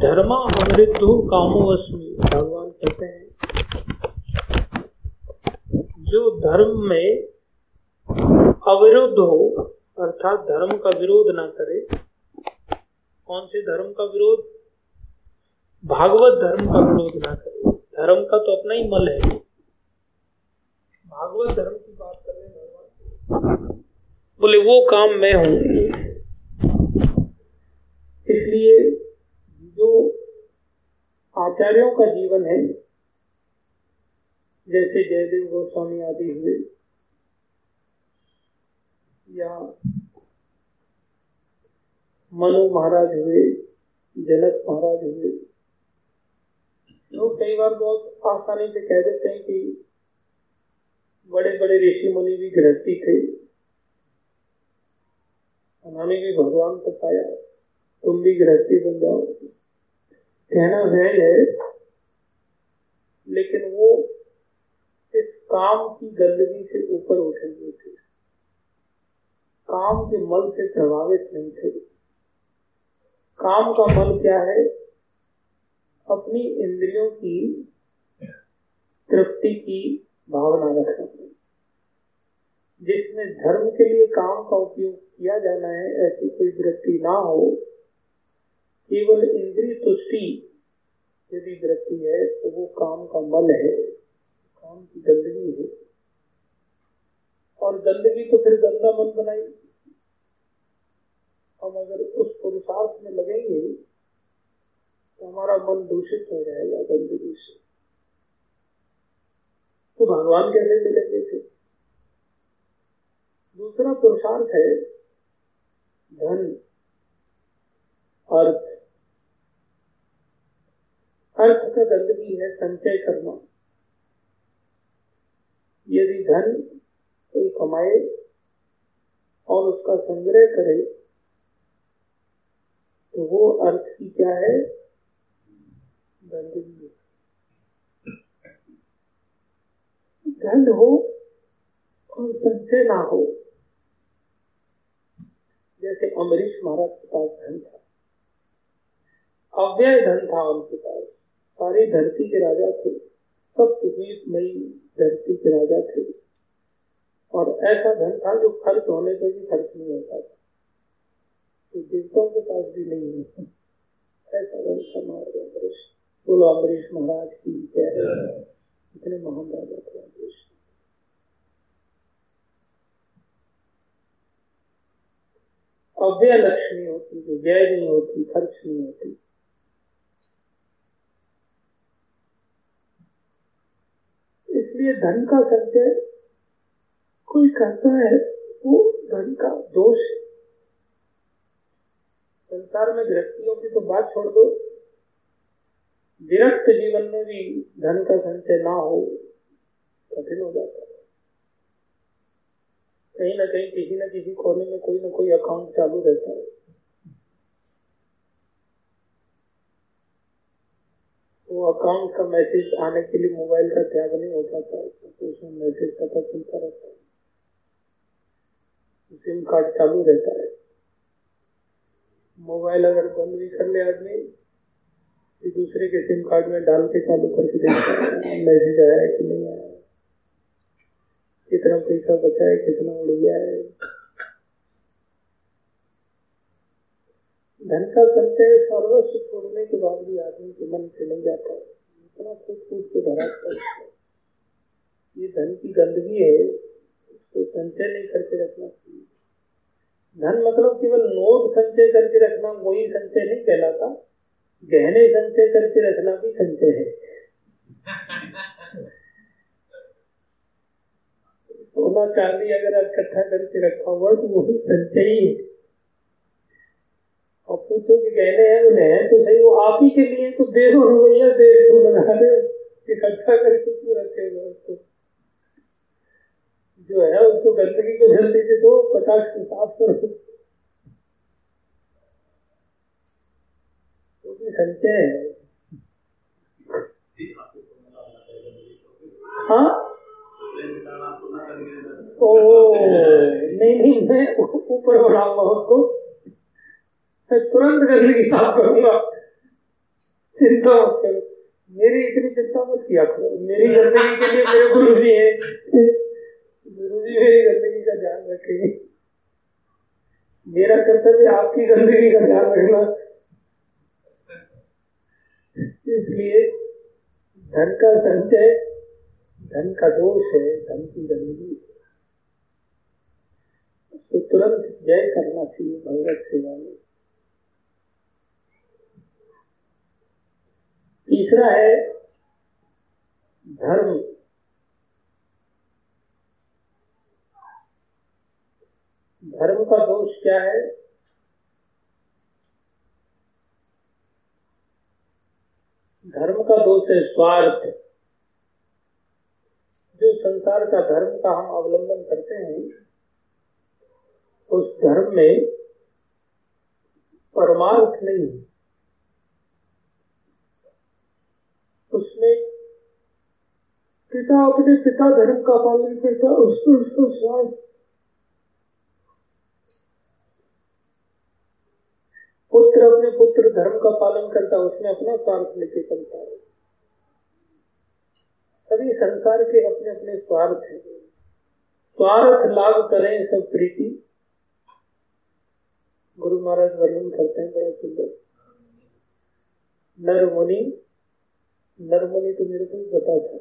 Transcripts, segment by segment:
धर्मा अमृत हो कामोवस्मी भगवान कहते हैं, जो धर्म में अविरुद्ध हो, अर्थात धर्म का विरोध ना करे, कौन से धर्म का विरोध? भागवत धर्म का विरोध ना करे। धर्म का तो अपना ही मल है। भागवत धर्म की बात कर रहे भगवान। बोले, वो काम मैं हूँ इसलिए जो आचार्यों का जीवन है। जैसे जयदेव गोस्वामी आदि हुए। या मनु महाराज हुए, जनक महाराज हुए। जो कई बार बहुत आसानी से कह देते हैं कि बड़े बड़े ऋषि मुनि भी गृहस्थी थे। उन्होंने भी भगवान को पाया, तुम भी गृहस्थी बन जाओ। कहना सहज है, लेकिन वो इस काम की गंदगी से ऊपर उठे हुए थे। काम के मल से प्रभावित नहीं थे। काम का मल क्या है? अपनी इंद्रियों की तृप्ति की भावना रखना। जिसमें धर्म के लिए काम का उपयोग किया जाना है, ऐसी कोई वृत्ति ना हो केवल इंद्रिय तुष्टि यदि वृत्ति है तो वो काम का मल है, काम की गंदगी है। और गंदगी तो फिर गंदा मन बनाई हम अगर उस पुरुषार्थ में लगेंगे तो हमारा मन दूषित हो जाएगा गंदगी से। तो भगवान कैसे मिलेंगे थे दूसरा पुरुषार्थ है, धन, अर्थ। अर्थ का गंदगी है, संचय करना यदि धन कोई कमाए और उसका संग्रह करे तो वो अर्थ की क्या है? गंदगी धन हो और संचय ना हो, जैसे अमरीश महाराज के पास धन था। अव्यय धन था उनके पास। सारी धरती के राजा थे। सब मई धरती के राजा थे। और ऐसा धन था जो खर्च होने पर भी खर्च नहीं होता था। तो देवताओं के पास भी नहीं है। ऐसा धन था अम्बरीश बोलो अम्बरीश महाराज की जय। इतने महान राजा थे अम्बरीश अव्यय लक्ष्मी होती जो व्यय नहीं होती, खर्च नहीं होती। इसलिए धन का संचय कोई करता है, वो धन का दोष संसार में गृहस्थियों की तो बात छोड़ दो। विरक्त जीवन में भी धन का संचय ना हो, कठिन हो जाता है। कहीं ना कहीं किसी न किसी कोने में कोई ना कोई अकाउंट चालू रहता है। वो अकाउंट का मैसेज आने के लिए मोबाइल का त्याग नहीं हो पाता तो उसमें मैसेज पता चलता रहता है। सिम कार्ड चालू रहता है। मोबाइल अगर बंद भी कर ले आदमी तो दूसरे के सिम कार्ड में डाल के चालू करके देखता है। मैसेज आया है कि नहीं आया कितना पैसा बचा है, कितना उड़ गया है? धन का संचय सर्वस्व छोड़ने के बाद भी आदमी के मन से नहीं जाता इतना फूट फूट के भरा ये धन की गंदगी है, उसको संचय नहीं करके रखना चाहिए। धन मतलब केवल नोट संचय करके रखना, वही संचय नहीं कहलाता। गहने संचय करके रखना भी संचय है। सोना चांदी अगर इकट्ठा करके रखा हुआ तो वही संचय ही है। और पूछो कि गहने हैं उन्हें हैं तो सही, वो आप ही के लिए तो दे दो भैया दे दो लगा दे। इकट्ठा करके क्यों रखे हुए उसको? जो है उसको गंदगी को जल्दी से दो पचास को साफ़ करो। तो संचय है। हाँ? ओ नहीं नहीं, मैं ऊपर बढ़ाऊँगा उसको। मैं तुरंत गंदगी साफ़ करूँगा। चिंता मत करो। मेरी इतनी चिंता मत किया करो। मेरी गंदगी के लिए मेरे गुरु जी है। गुरु जी मेरी गंदगी का ध्यान रखेंगे। मेरा कर्तव्य आपकी गंदगी का ध्यान रखना। इसलिए धन का संचय, धन का दोष है, धन की गंदगी तो तुरंत जय करना चाहिए, भगवत सेवा में। तीसरा है धर्म। धर्म का दोष क्या है? धर्म का दोष है स्वार्थ। जो संसार का धर्म का हम अवलंबन करते हैं, उस धर्म में परमार्थ नहीं उसमें पिता, अपने पिता धर्म का पालन करता उसको उसको स्वार्थ पुत्र अपने पुत्र धर्म का पालन करता उसमें अपना स्वार्थ लेके चलता है। सभी संसार के अपने अपने स्वार्थ हैं। स्वार्थ लाभ करें सब प्रीति। गुरु महाराज वर्णन करते हैं, बड़ा सुंदर। नर मुनि नर मुनि तो मेरे को पता था।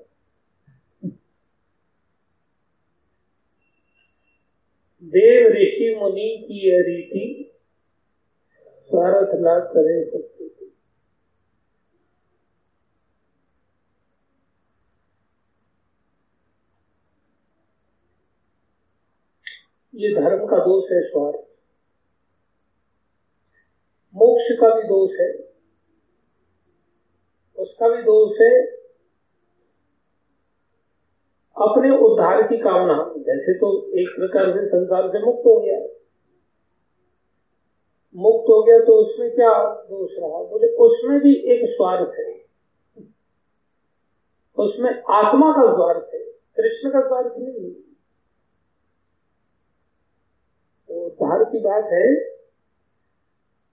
देव ऋषि मुनि की यह रीति स्वार्थ लाभ करे सकते थे। ये धर्म का दोष है, स्वार्थ। मोक्ष का भी दोष है। उसका भी दोष है। अपने उद्धार की कामना, जैसे तो एक प्रकार से संसार से मुक्त हो गया। मुक्त हो गया तो उसमें क्या दोष रहा? बोले उसमें भी एक स्वार्थ है। उसमें आत्मा का स्वार्थ है। कृष्ण का स्वार्थ नहीं तो उद्धार की बात है,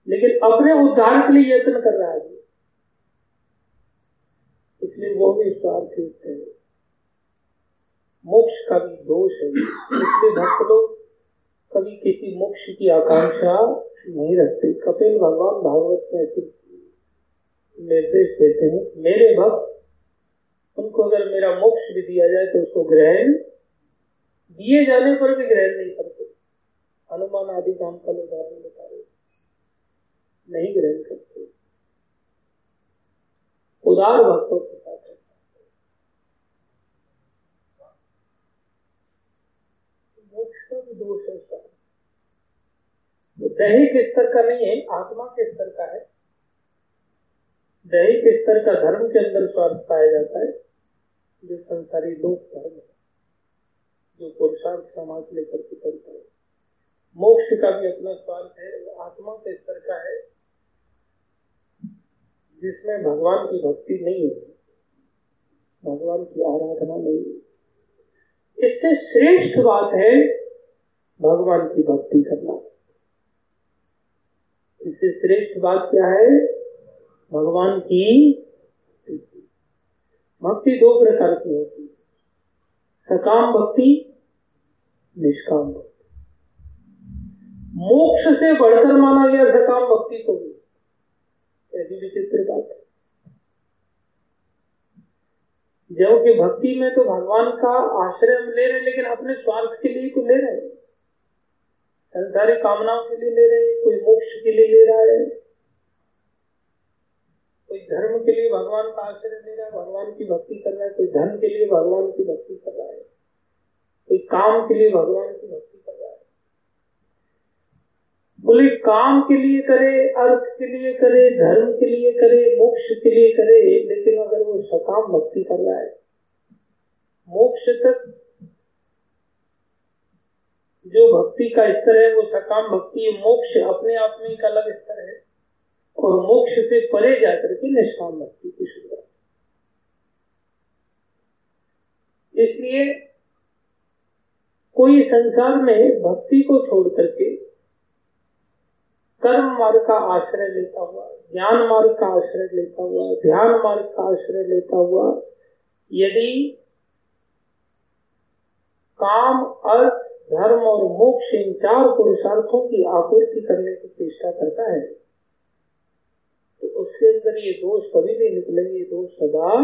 लेकिन अपने उद्धार के लिए यत्न कर रहा है। इसलिए वो भी स्वार्थ है। मोक्ष का भी दोष है। इसलिए भक्त लोग कभी किसी मोक्ष की आकांक्षा नहीं रखते। कपिल भगवान भागवत में ऐसे निर्देश देते हैं, मेरे भक्त, उनको अगर मेरा मोक्ष भी दिया जाए तो उसको ग्रहण दिए जाने पर भी ग्रहण नहीं करते। हनुमान आदि काम का उदाहरण बता रहे नहीं ग्रहण करते। उदार भक्तों के साथ मोक्ष का भी दोष है दैहिक स्तर का नहीं है, आत्मा के स्तर का है। दैहिक स्तर का धर्म के अंदर स्वार्थ पाया जाता है, जो संसारी लोक धर्म है, जो पुरुषार्थ समाज लेकर के चलता है। मोक्ष का भी अपना स्वार्थ है, वो आत्मा के स्तर का है, जिसमें भगवान की भक्ति नहीं होती भगवान की आराधना नहीं इससे श्रेष्ठ बात है, भगवान की भक्ति करना। इससे श्रेष्ठ बात क्या है? भगवान की भक्ति दो प्रकार की होती है। सकाम भक्ति, निष्काम भक्ति। मोक्ष से बढ़कर माना गया सकाम भक्ति को भी। ऐसी विचित्र बात है। जबकि भक्ति में तो भगवान का आश्रय ले रहे लेकिन अपने स्वार्थ के लिए तो ले रहे हैं। संसारी कामनाओं के लिए ले रहे हैं, कोई मोक्ष के लिए ले रहा है। कोई धर्म के लिए भगवान का आश्रय ले रहा है, भगवान की भक्ति कर रहा है, कोई धन के लिए भगवान की भक्ति कर रहा है, कोई काम के लिए भगवान की भक्ति कर रहा है। बोले, काम के लिए करे, अर्थ के लिए करे, धर्म के लिए करे, मोक्ष के लिए करे, लेकिन अगर वो सकाम भक्ति कर रहा है, मोक्ष तक जो भक्ति का स्तर है, वो सकाम भक्ति, मोक्ष अपने आप में एक अलग स्तर है। और मोक्ष से परे जाकर के निष्काम भक्ति की शुरुआत। इसलिए कोई संसार में भक्ति को छोड़ करके कर्म मार्ग का आश्रय लेता हुआ, ज्ञान मार्ग का आश्रय लेता हुआ, ध्यान मार्ग का आश्रय लेता हुआ, यदि काम, अर्थ धर्म और मोक्ष इन चार पुरुषार्थों की आपूर्ति करने की चेष्टा करता है। तो उसके अंदर ये दोष कभी नहीं निकलेंगे दोष सदा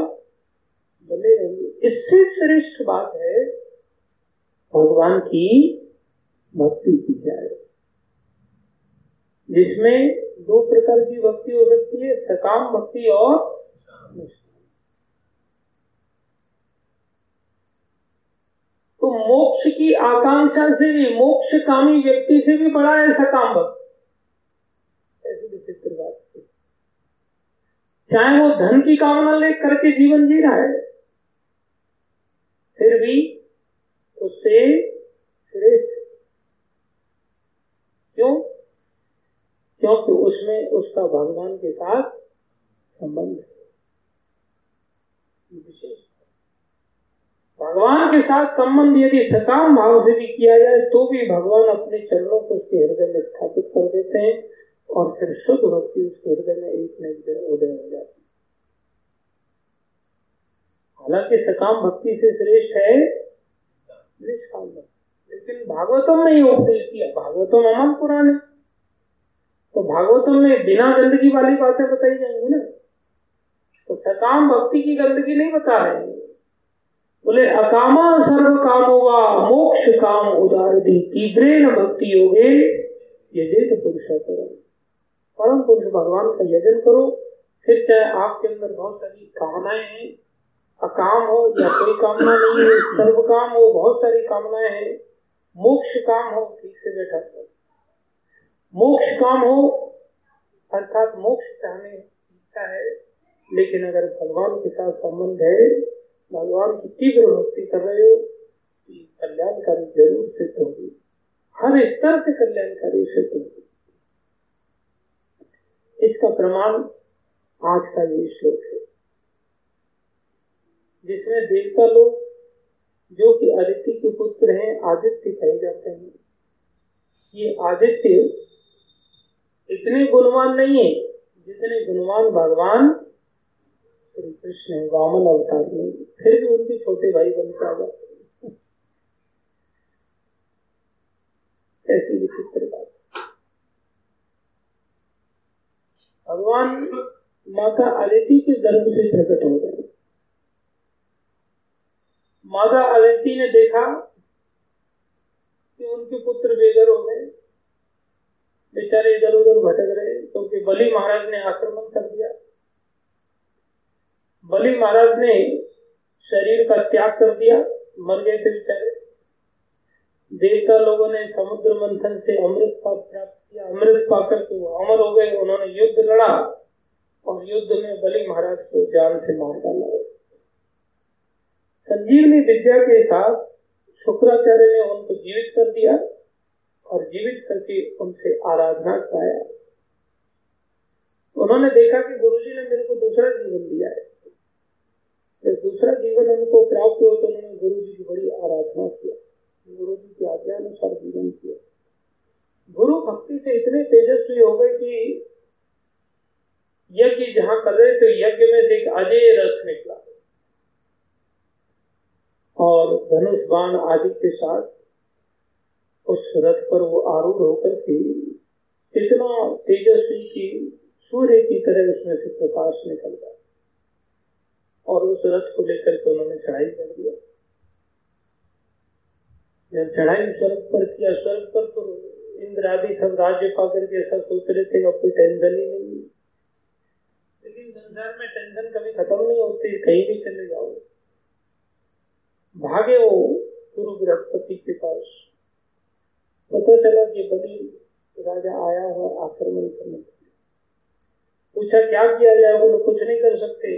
बने रहेंगे। इससे श्रेष्ठ बात है, भगवान की भक्ति की जाए। जिसमें दो प्रकार की भक्ति हो सकती है, सकाम भक्ति और तो मोक्ष की आकांक्षा से भी मोक्ष कामी व्यक्ति से भी बड़ा है सकाम भक्त ऐसी विचित्र बात चाहे वो धन की कामना ले करके जीवन जी रहा है, फिर भी उससे श्रेष्ठ क्यों? क्योंकि उसमें उसका भगवान के साथ संबंध है। विशेष भगवान के साथ संबंध यदि सकाम भाव से भी किया जाए तो भी भगवान अपने चरणों को उसके हृदय में स्थापित कर देते हैं और फिर शुद्ध भक्ति उसके हृदय में एक न एक दिन उदय हो जाती हालाँकि सकाम भक्ति से श्रेष्ठ है, निष्काम भक्ति। लेकिन भागवतम में ही उपदेश किया, भागवतम अमन पुराने तो भागवतम में बिना गंदगी वाली बातें बताई जाएँगी ना। तो सकाम भक्ति की गंदगी नहीं बता रहे बोले, अकामा सर्व काम होगा मोक्ष काम उदार दी तीव्रेण भक्ति योगे यजेत पुरुषोत्तम परम पुरुष भगवान का यजन करो। फिर चाहे आपके अंदर बहुत सारी कामनाएँ हैं। अकाम हो या कोई कामना नहीं है सर्व काम हो, बहुत सारी कामनाएँ हैं। मोक्ष काम हो, ठीक से बैठा कर। मोक्ष काम हो, अर्थात मोक्ष चाहने इच्छा है, लेकिन अगर भगवान के साथ संबंध है भगवान की तीव्र भक्ति कर रहे हो कल्याणकारी ज़रूर सिद्ध होगी। हर स्तर से कल्याणकारी सिद्ध होगी। इसका प्रमाण आज का ये श्लोक है। जिसमें देवता लोग, जो कि आदित्य के पुत्र हैं, आदित्य कहे जाते हैं। ये आदित्य इतने गुणवान नहीं है जितने गुणवान भगवान श्री कृष्ण वामन अवतार में फिर भी उनके छोटे भाई बनते आ जाते ऐसी विचित्र बात। भगवान माता अदिति के गर्भ से प्रकट हो गए। माता अदिति ने देखा कि उनके पुत्र बेघर हो गए। बेचारे इधर उधर भटक रहे, क्योंकि तो बलि महाराज ने आक्रमण कर दिया। बलि महाराज ने शरीर का त्याग कर दिया, मर गए थे बेचारे। देवता लोगों ने समुद्र मंथन से अमृत का प्राप्त किया। अमृत पाकर के वो अमर हो गए, उन्होंने युद्ध लड़ा और युद्ध में बलि महाराज को जान से मार डाला। संजीवनी विद्या के साथ शुक्राचार्य ने उनको जीवित कर दिया और जीवित करके उनसे आराधना कराया। उन्होंने देखा कि गुरुजी ने मेरे को दूसरा जीवन दिया है। जब दूसरा जीवन उनको प्राप्त हुआ तो उन्होंने गुरु जी की बड़ी आराधना किया गुरु जी की आज्ञा अनुसार जीवन किया। गुरु भक्ति से इतने तेजस्वी हो गए कि यज्ञ जहाँ कर रहे थे, यज्ञ में से एक अजय रथ निकला। और धनुष, बाण आदि के साथ उस रथ पर वो आरूढ़ होकर के इतना तेजस्वी की सूर्य की तरह उसमें से प्रकाश निकल गया। और उस रथ को लेकर के उन्होंने चढ़ाई कर दिया। जब चढ़ाई स्वर्ग पर किया, स्वर्ग पर तो इंद्र आदि सब राज्य पा करके ऐसा सोच रहे थे अब कोई टेंशन ही नहीं लेकिन संसार में टेंशन कभी खत्म नहीं होती, कहीं भी चले जाओ। भागे वो गुरु बृहस्पति के पास। पता चला कि बलि राजा आया हुआ आक्रमण करने पूछा, क्या किया जाए? बोलो, कुछ नहीं कर सकते।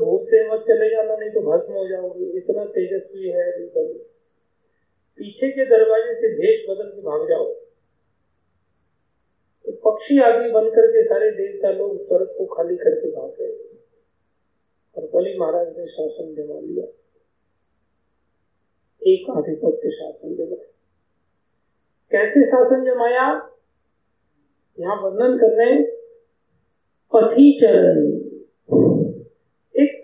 भूत से मत चले जाना, नहीं तो भस्म हो जाओगे। इतना तेजस्वी है पीछे के दरवाजे से भेष बदल के भाग जाओ। तो पक्षी आदि बन करके सारे देवता लोग स्वर्ग को खाली करके भाग गए। और बलि महाराज ने शासन जमा लिया। एक आधिपत्य शासन जमा। कैसे शासन जमाया? यहाँ वर्णन कर रहे हैं, पथी चरण।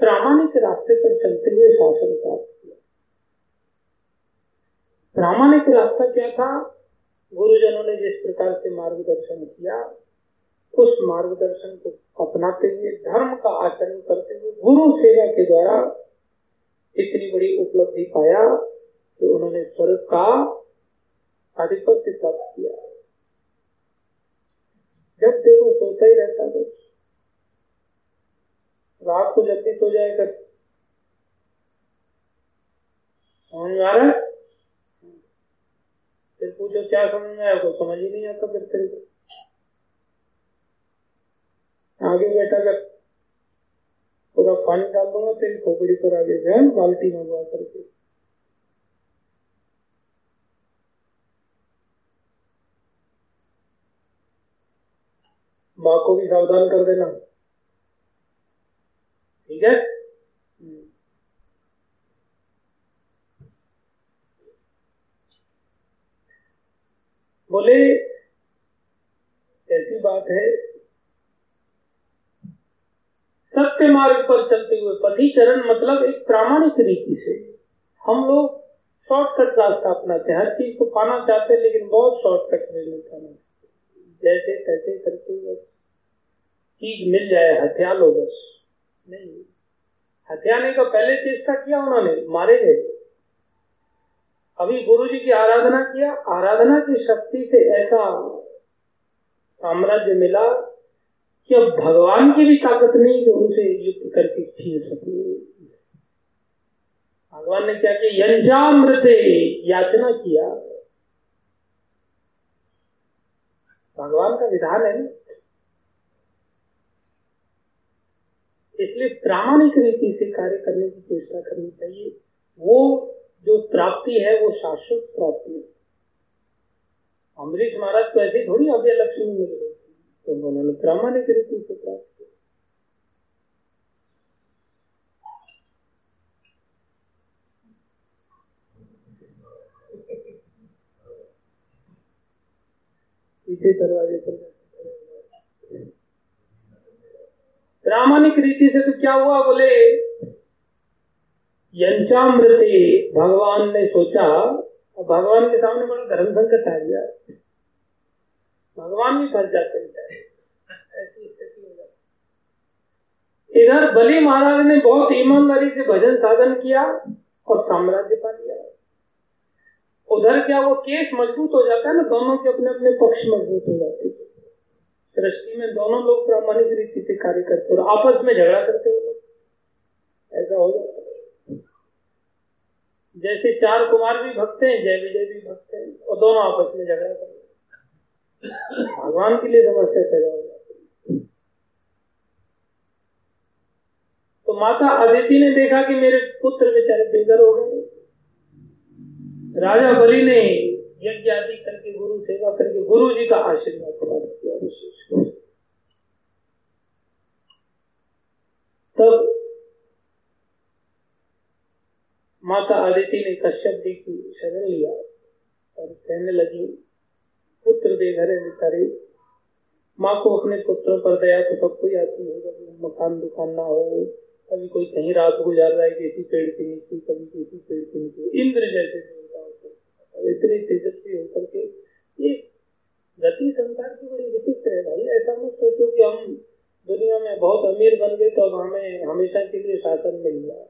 प्रामाणिक रास्ते पर चलते हुए शासन प्राप्त किया। प्रामाणिक रास्ता क्या था? गुरुजनों ने जिस प्रकार से मार्गदर्शन किया, उस मार्गदर्शन को अपनाते हुए, धर्म का आचरण करते हुए, गुरु सेवा के द्वारा इतनी बड़ी उपलब्धि पाया कि उन्होंने स्वर्ग का आधिपत्य प्राप्त किया। जब देखो सोता ही रहता बस रात को जल्दी सो जाए कर। समझ आ रहा है? फिर पूछो, क्या समझ में आया? समझ ही नहीं आता फिर तेरे आगे बैठा कर। पूरा पानी डाल दूँगा तेरी खोपड़ी पर आगे जाए बाल्टी मंगवा करके। माँ को भी सावधान कर देना। है? बोले, ऐसी बात है। सत्य मार्ग पर चलते हुए पति चरण मतलब एक प्रामाणिक रीति से। हम लोग शॉर्टकट रास्ता अपनाते हर चीज़ को पाना चाहते हैं, लेकिन बहुत शॉर्टकट में मिलता नहीं जैसे तैसे करते बस चीज़ मिल जाए, हथियार लो बस। नहीं। हथियाने का पहले चेष्टा किया उन्होंने, मारे गए। अभी गुरु जी की आराधना किया, आराधना की शक्ति से ऐसा साम्राज्य मिला कि अब भगवान की भी ताकत नहीं जो उनसे युद्ध करके छीन सके। भगवान ने क्या किया? यंजामृत याचना किया। भगवान का विधान है इसलिए प्रामाणिक रीति से कार्य करने की चेष्टा करनी चाहिए। वो जो प्राप्ति है, वो शाश्वत प्राप्ति है। अमरीश महाराज को ऐसी थोड़ी अभ्य लक्ष्मी मिल गई। तो उन्होंने प्रामाणिक रीति से प्राप्त किया दरवाजे पर प्रामाणिक रीति से तो क्या हुआ? बोले, यंचामृति, भगवान ने सोचा और भगवान के सामने बड़ा धर्म संकट आ गया। भगवान भी फंस जाते इधर बलि महाराज ने बहुत ईमानदारी से भजन साधन किया और साम्राज्य पा लिया। उधर क्या वो केस मज़बूत हो जाता है ना? दोनों के अपने अपने पक्ष मज़बूत हो जाते हैं। सृष्टि में दोनों लोग प्रामाणिक रीति से कार्य करते और आपस में झगड़ा करते हो ऐसा हो जाता जैसे चार कुमार भी भक्त हैं, जय विजय भी भक्त हैं, और दोनों आपस में झगड़ा करते भगवान के लिए समस्या पैदा हो जाती तो माता अदिति ने देखा कि मेरे पुत्र बेचारे बेघर हो गए। राजा बलि ने यज्ञ आदि करके गुरु सेवा करके गुरु जी का आशीर्वाद प्राप्त किया विशेष तब माता आदिति ने कश्यप जी की शरण लिया और कहने लगी, पुत्र बेघरे बेचारे माँ को अपने पुत्रों पर दया तो सबको ही आती है जब मकान दुकान ना हो, कभी कोई कहीं रात गुजार रहा है, किसी पेड़ के नीचे, कभी किसी पेड़ के नीचे, इंद्र जैसे इतनी तेजस्वी होकर के ये गति संसार की बड़ी विचित्र है भाई। ऐसा मत सोचो कि हम दुनिया में बहुत अमीर बन गए तो अब हमें हमेशा के लिए शासन मिल जाए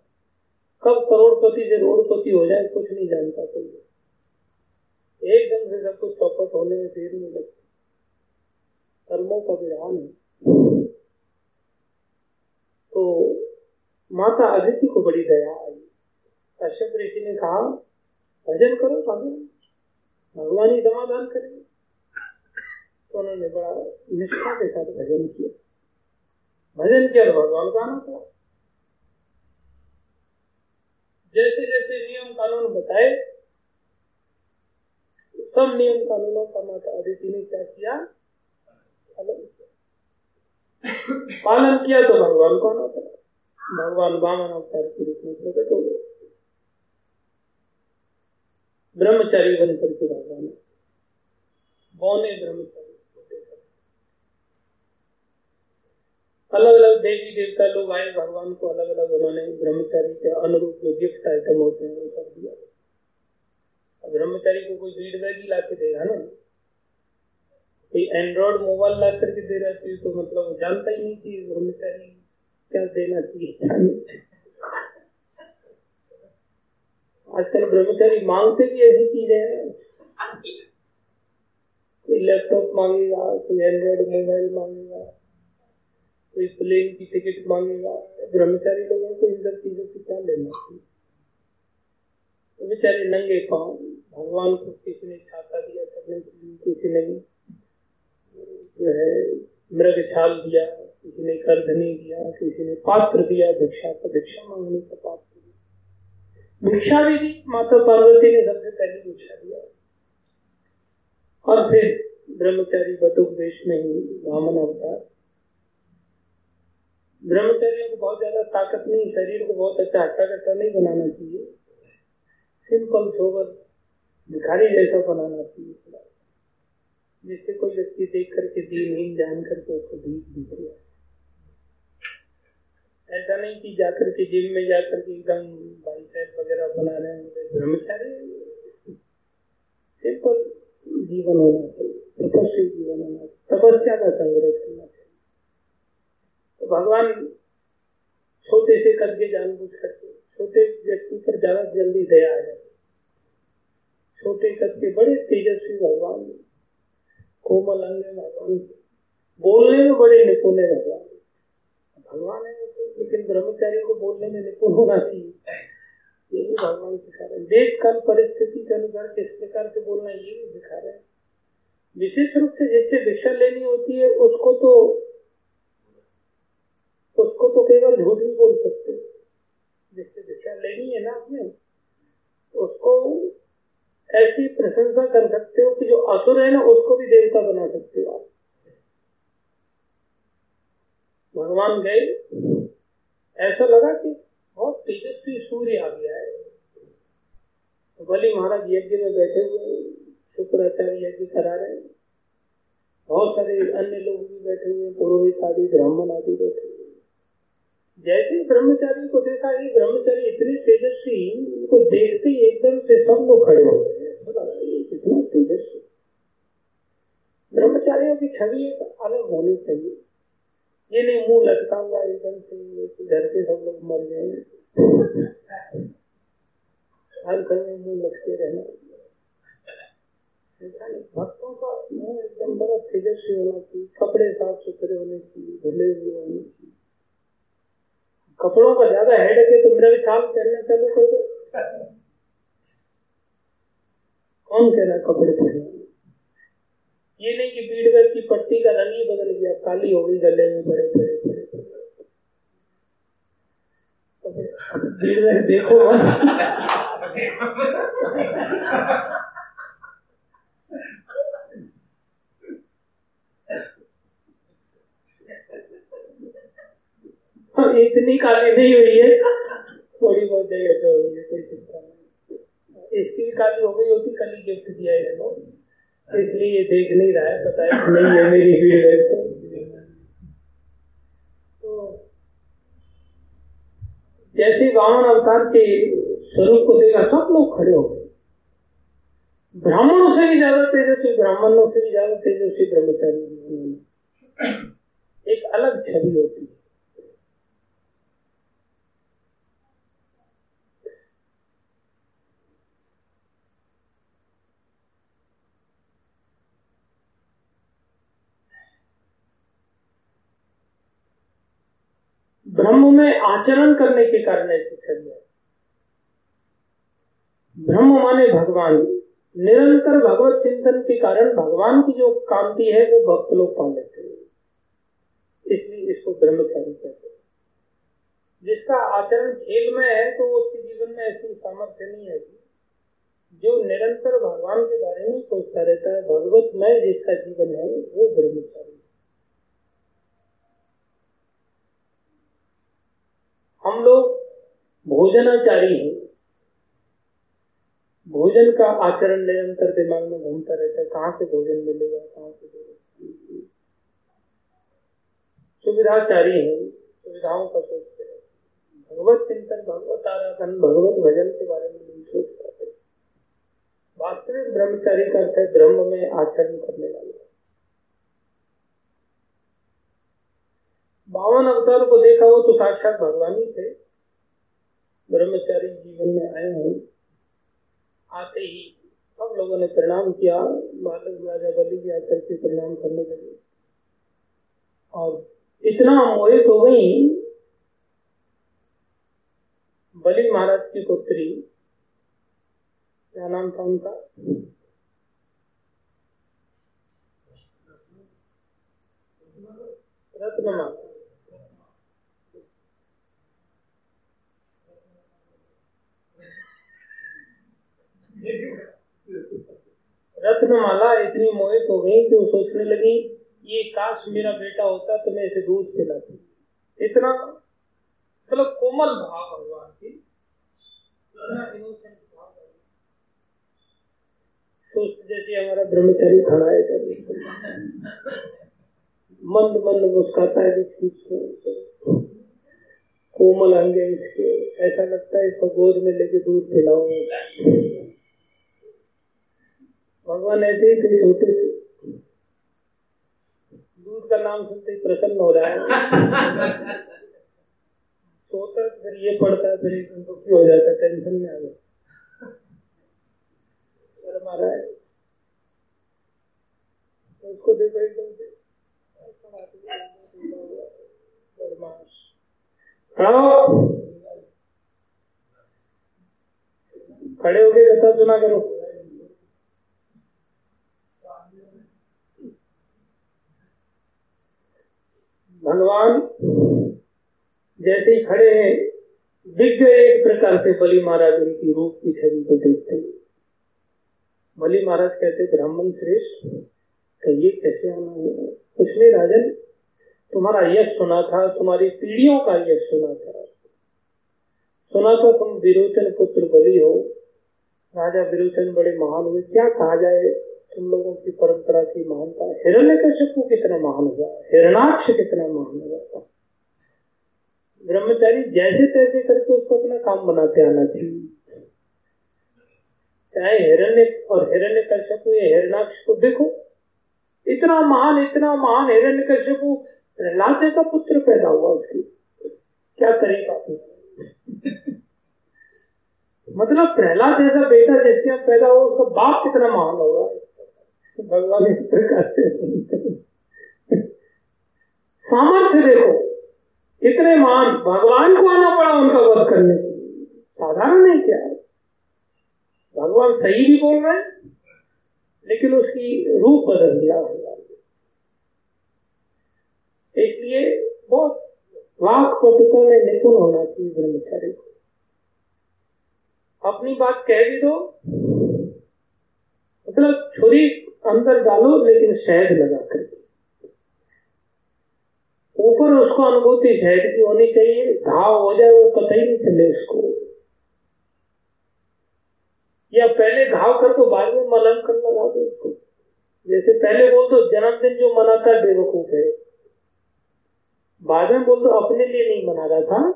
कब करोड़पति से रोडपति हो जाए, कुछ नहीं जानता कोई। एकदम से सब कुछ चौपट होने में देर नहीं लगती। कर्मों का विधान है। तो माता अदिति को बड़ी दया आई। कश्यप ऋषि ने कहा भजन करो भगवान भगवान ही समाधान करेंगे तो उन्होंने बड़ा निष्ठा के साथ भजन किया। भजन किया तो भगवान का आना था जैसे जैसे नियम कानून बताए, सब नियम कानूनों का माता अदिति ने क्या किया? पालन किया। तो भगवान कौन होता भगवान बामन अवतार के रूप में प्रकट हो गए। ब्रह्मचारी बन करके भगवान बौने ब्रह्मचारी अलग अलग देवी देवता लोग आए, भगवान को अलग अलग उन्होंने ब्रह्मचारी के अनुरूप जो गिफ्ट आइटम होते हैं, वो सब दिया। ब्रह्मचारी को कोई बीड बैग ही ला के देगा ना? कोई एंड्रॉइड मोबाइल ला करके दे रहा है तो मतलब जानता ही नहीं कि ब्रह्मचारी क्या देना चाहिए। आजकल ब्रह्मचारी मांगते भी ऐसी चीज़ें हैं। कोई लैपटॉप मांगेगा, कोई एंड्रॉइड मोबाइल मांगेगा, कोई प्लेन की टिकट मांगेगा। ब्रह्मचारी लोगों को इन सब चीज़ों से क्या लेना चाहिए? तो बेचारे नंगे पाँव, भगवान को किसी ने छाता दिया करने के लिए किसी ने जो है मृग छाल दिया, किसी ने करधनी दिया, किसी ने पात्र दिया, भिक्षा का भिक्षा मांगने का पात्र। भिक्षा भी दी माता पार्वती ने सबसे पहले भिक्षा दिया। और फिर ब्रह्मचारी बतुपदेश में ही वामन अवतार। ब्रह्मचर्य को बहुत ज़्यादा ताकत नहीं, शरीर को बहुत अच्छा हट्टा कट्टा नहीं बनाना चाहिए। सिंपल सोबर भिखारी जैसा बनाना चाहिए। जिससे कोई व्यक्ति देख करके दीनहीन जान करके उसको भीख दिख रहा ऐसा नहीं कि जाकर के जिम में जाकर के एकदम बाइसेप वगैरह बना रहे हैं ब्रह्मचारी। सिंपल जीवन होना चाहिए, तपस्वी जीवन होना चाहिए, तपस्या का संग्रह करना चाहिए। तो भगवान छोटे से करके, जानबूझ करके, छोटे व्यक्ति पर ज़्यादा जल्दी दया आ जाती छोटे करके बड़े तेजस्वी भगवान, कोमल अंग भगवान। बोलने में बड़े निपुण भगवान। भगवान है तो, लेकिन ब्रह्मचारी को बोलने में निपुण होना चाहिए। ये भी भगवान सिखा रहे हैं। देश काल परिस्थिति के अनुसार किस प्रकार से बोलना ये भी सिखा रहे हैं। विशेष रूप से जैसे भिक्षा लेनी होती है उसको तो उसको तो केवल झूठ नहीं बोल सकते जिससे दिशा लेनी है ना आपने उसको ऐसी प्रशंसा कर सकते हो कि जो असुर है ना उसको भी देवता बना सकते हो आप। भगवान गए। ऐसा लगा कि बहुत तेजस्वी सूर्य आ गया है। बलि महाराज यज्ञ में बैठे हुए शुक्राचार्य यज्ञ करा रहे हैं। बहुत सारे अन्य लोग भी बैठे हुए पुरोहित आदि, ब्राह्मण आदि बैठे हुए जैसे ब्रह्मचारी को देखा, ये ब्रह्मचारी इतने तेजस्वी, इनको देखते ही एकदम से सब लोग खड़े हो गए। कितना तेजस्वी। ब्रह्मचारियों की छवि एक अलग होनी चाहिए। ये नहीं, मुँह लटका हुआ एकदम से घर के सब लोग मर गए हर में मुँह लटके रहना। भक्तों का मुँह एकदम बड़ा तेजस्वी होना चाहिए, कपड़े साफ़ सुथरे होने चाहिए, धुले हुए होने चाहिए। कपड़ों का ज़्यादा हेड है तो मेरा भी छाल करना चालू कर दो। कौन कह रहा है कपड़े पहनने? ये नहीं कि बीड़ की पट्टी का रंग ही बदल गया काली हो गई गले में बड़े बड़े बड़े देखो इतनी काली नहीं हुई है। थोड़ी बहुत जगह तो हुई है कोई चिंता नहीं। इसकी भी काली हो गई होती कल गिफ्ट दिया इसको इसलिए देख नहीं रहा है, पता है नहीं है मेरी भीड़ है। तो जैसे वामन अवतार के स्वरूप को देखा, सब लोग खड़े हो गए। ब्राह्मणों से भी ज़्यादा तेजस्वी, ब्राह्मणों से भी ज़्यादा तेजस्वी ब्रह्मचारी। एक अलग छवि होती है ब्रह्म में आचरण करने के कारण ऐसी है। ब्रह्म माने भगवान। निरंतर भगवत चिंतन के कारण भगवान की जो कांति है, वो भक्त लोग पा लेते हैं। इसलिए इसको ब्रह्मचारी कहते हैं। जिसका आचरण खेल में है तो उसके जीवन में ऐसी सामर्थ्य नहीं है जो। निरंतर भगवान के बारे में सोचता रहता है भगवत में जिसका जीवन है, वो ब्रह्मचारी हम लोग भोजनाचारी हैं। भोजन का आचरण निरंतर दिमाग में घूमता रहता है। कहाँ से भोजन मिलेगा, कहाँ से सुविधाचारी है। सुविधाओं का सोचते रहते भगवत चिंतन, भगवत आराधन, भगवत भजन के बारे में नहीं सोच पाते। वास्तविक ब्रह्मचारी का अर्थ है, ब्रह्म में आचरण करने वाले। बावन अवतार को देखा हो तो साक्षात भगवान ही थे। ब्रह्मचारी जीवन में आए हैं। आते ही सब लोगों ने प्रणाम किया। बालक राजा बलि जी आकर के प्रणाम करने लगे। और इतना मोहित हो गई बलि महाराज की पुत्री। क्या नाम था उनका? रत्नमा रत्नमाला इतनी मोहित हो गई कि वो सोचने लगी, ये काश मेरा बेटा होता तो मैं इसे दूध पिलाती। इतना मतलब कोमल भाव भगवान की। तो जैसे हमारा ब्रह्मचारी खड़ा है मंद मंद मुस्काता है कोमल अंग इसके। ऐसा लगता है इसको गोद में लेके दूध पिलाऊँगा। भगवान ऐसे ही थे छोटे थे। दूध का नाम सुनते ही प्रसन्न हो रहा है सोता फिर ये पड़ता है फिर दुखी हो जाता, टेंशन में आ मारा है एकदम खड़े होके कथा सुना करो। भगवान जैसे ही खड़े हैं दिख गए एक प्रकार से बलि महाराज उनकी रूप की छवि को देखते हैं। बलि महाराज कहते ब्राह्मण श्रेष्ठ ये कैसे आना हुआ कुछ राजन, तुम्हारा यश सुना था, तुम्हारी पीढ़ियों का यश सुना था। सुना था तुम विरोचन पुत्र बलि हो, राजा विरोचन बड़े महान हुए, क्या कहा जाए? तुम लोगों की परंपरा की महानता हिरण्य कश्यपु कितना महान हुआ, हिरणाक्ष कितना महान हुआ। ब्रह्मचारी जैसे तैसे करके उसको अपना काम बनाते आना चाहिए। चाहे हिरण्य और हिरण्य कश्यपु ये हिरणाक्ष को देखो, इतना महान इतना महान हिरण्य कश्यपु प्रहलाद का पुत्र पैदा हुआ उसकी। क्या तरीका मतलब प्रहलाद जैसा बेटा जिसके पैदा हुआ, उसका बाप कितना महान होगा? भगवान इस प्रकार से सामर्थ्य देखो, कितने मान भगवान को आना पड़ा उनका वध करने के लिए। साधारण नहीं क्या? है भगवान सही भी बोल रहे हैं, लेकिन उसकी रूप बदल दिया भगवान इसलिए बहुत वाक पद्धतों में निपुण होना चाहिए ब्रह्मचारी को। अपनी बात कह भी दो मतलब छुरी अंदर डालो, लेकिन शहद लगा कर ऊपर उसको अनुभूति शहद की होनी चाहिए घाव हो जाए, वो पता ही नहीं चले उसको। या पहले घाव कर तो बाद में मलम कर लगा दो उसको। जैसे पहले बोल दो, जन्मदिन जो मनाता बेवकूफ़ है। बाद में बोल दो, अपने लिए नहीं मना रहा था।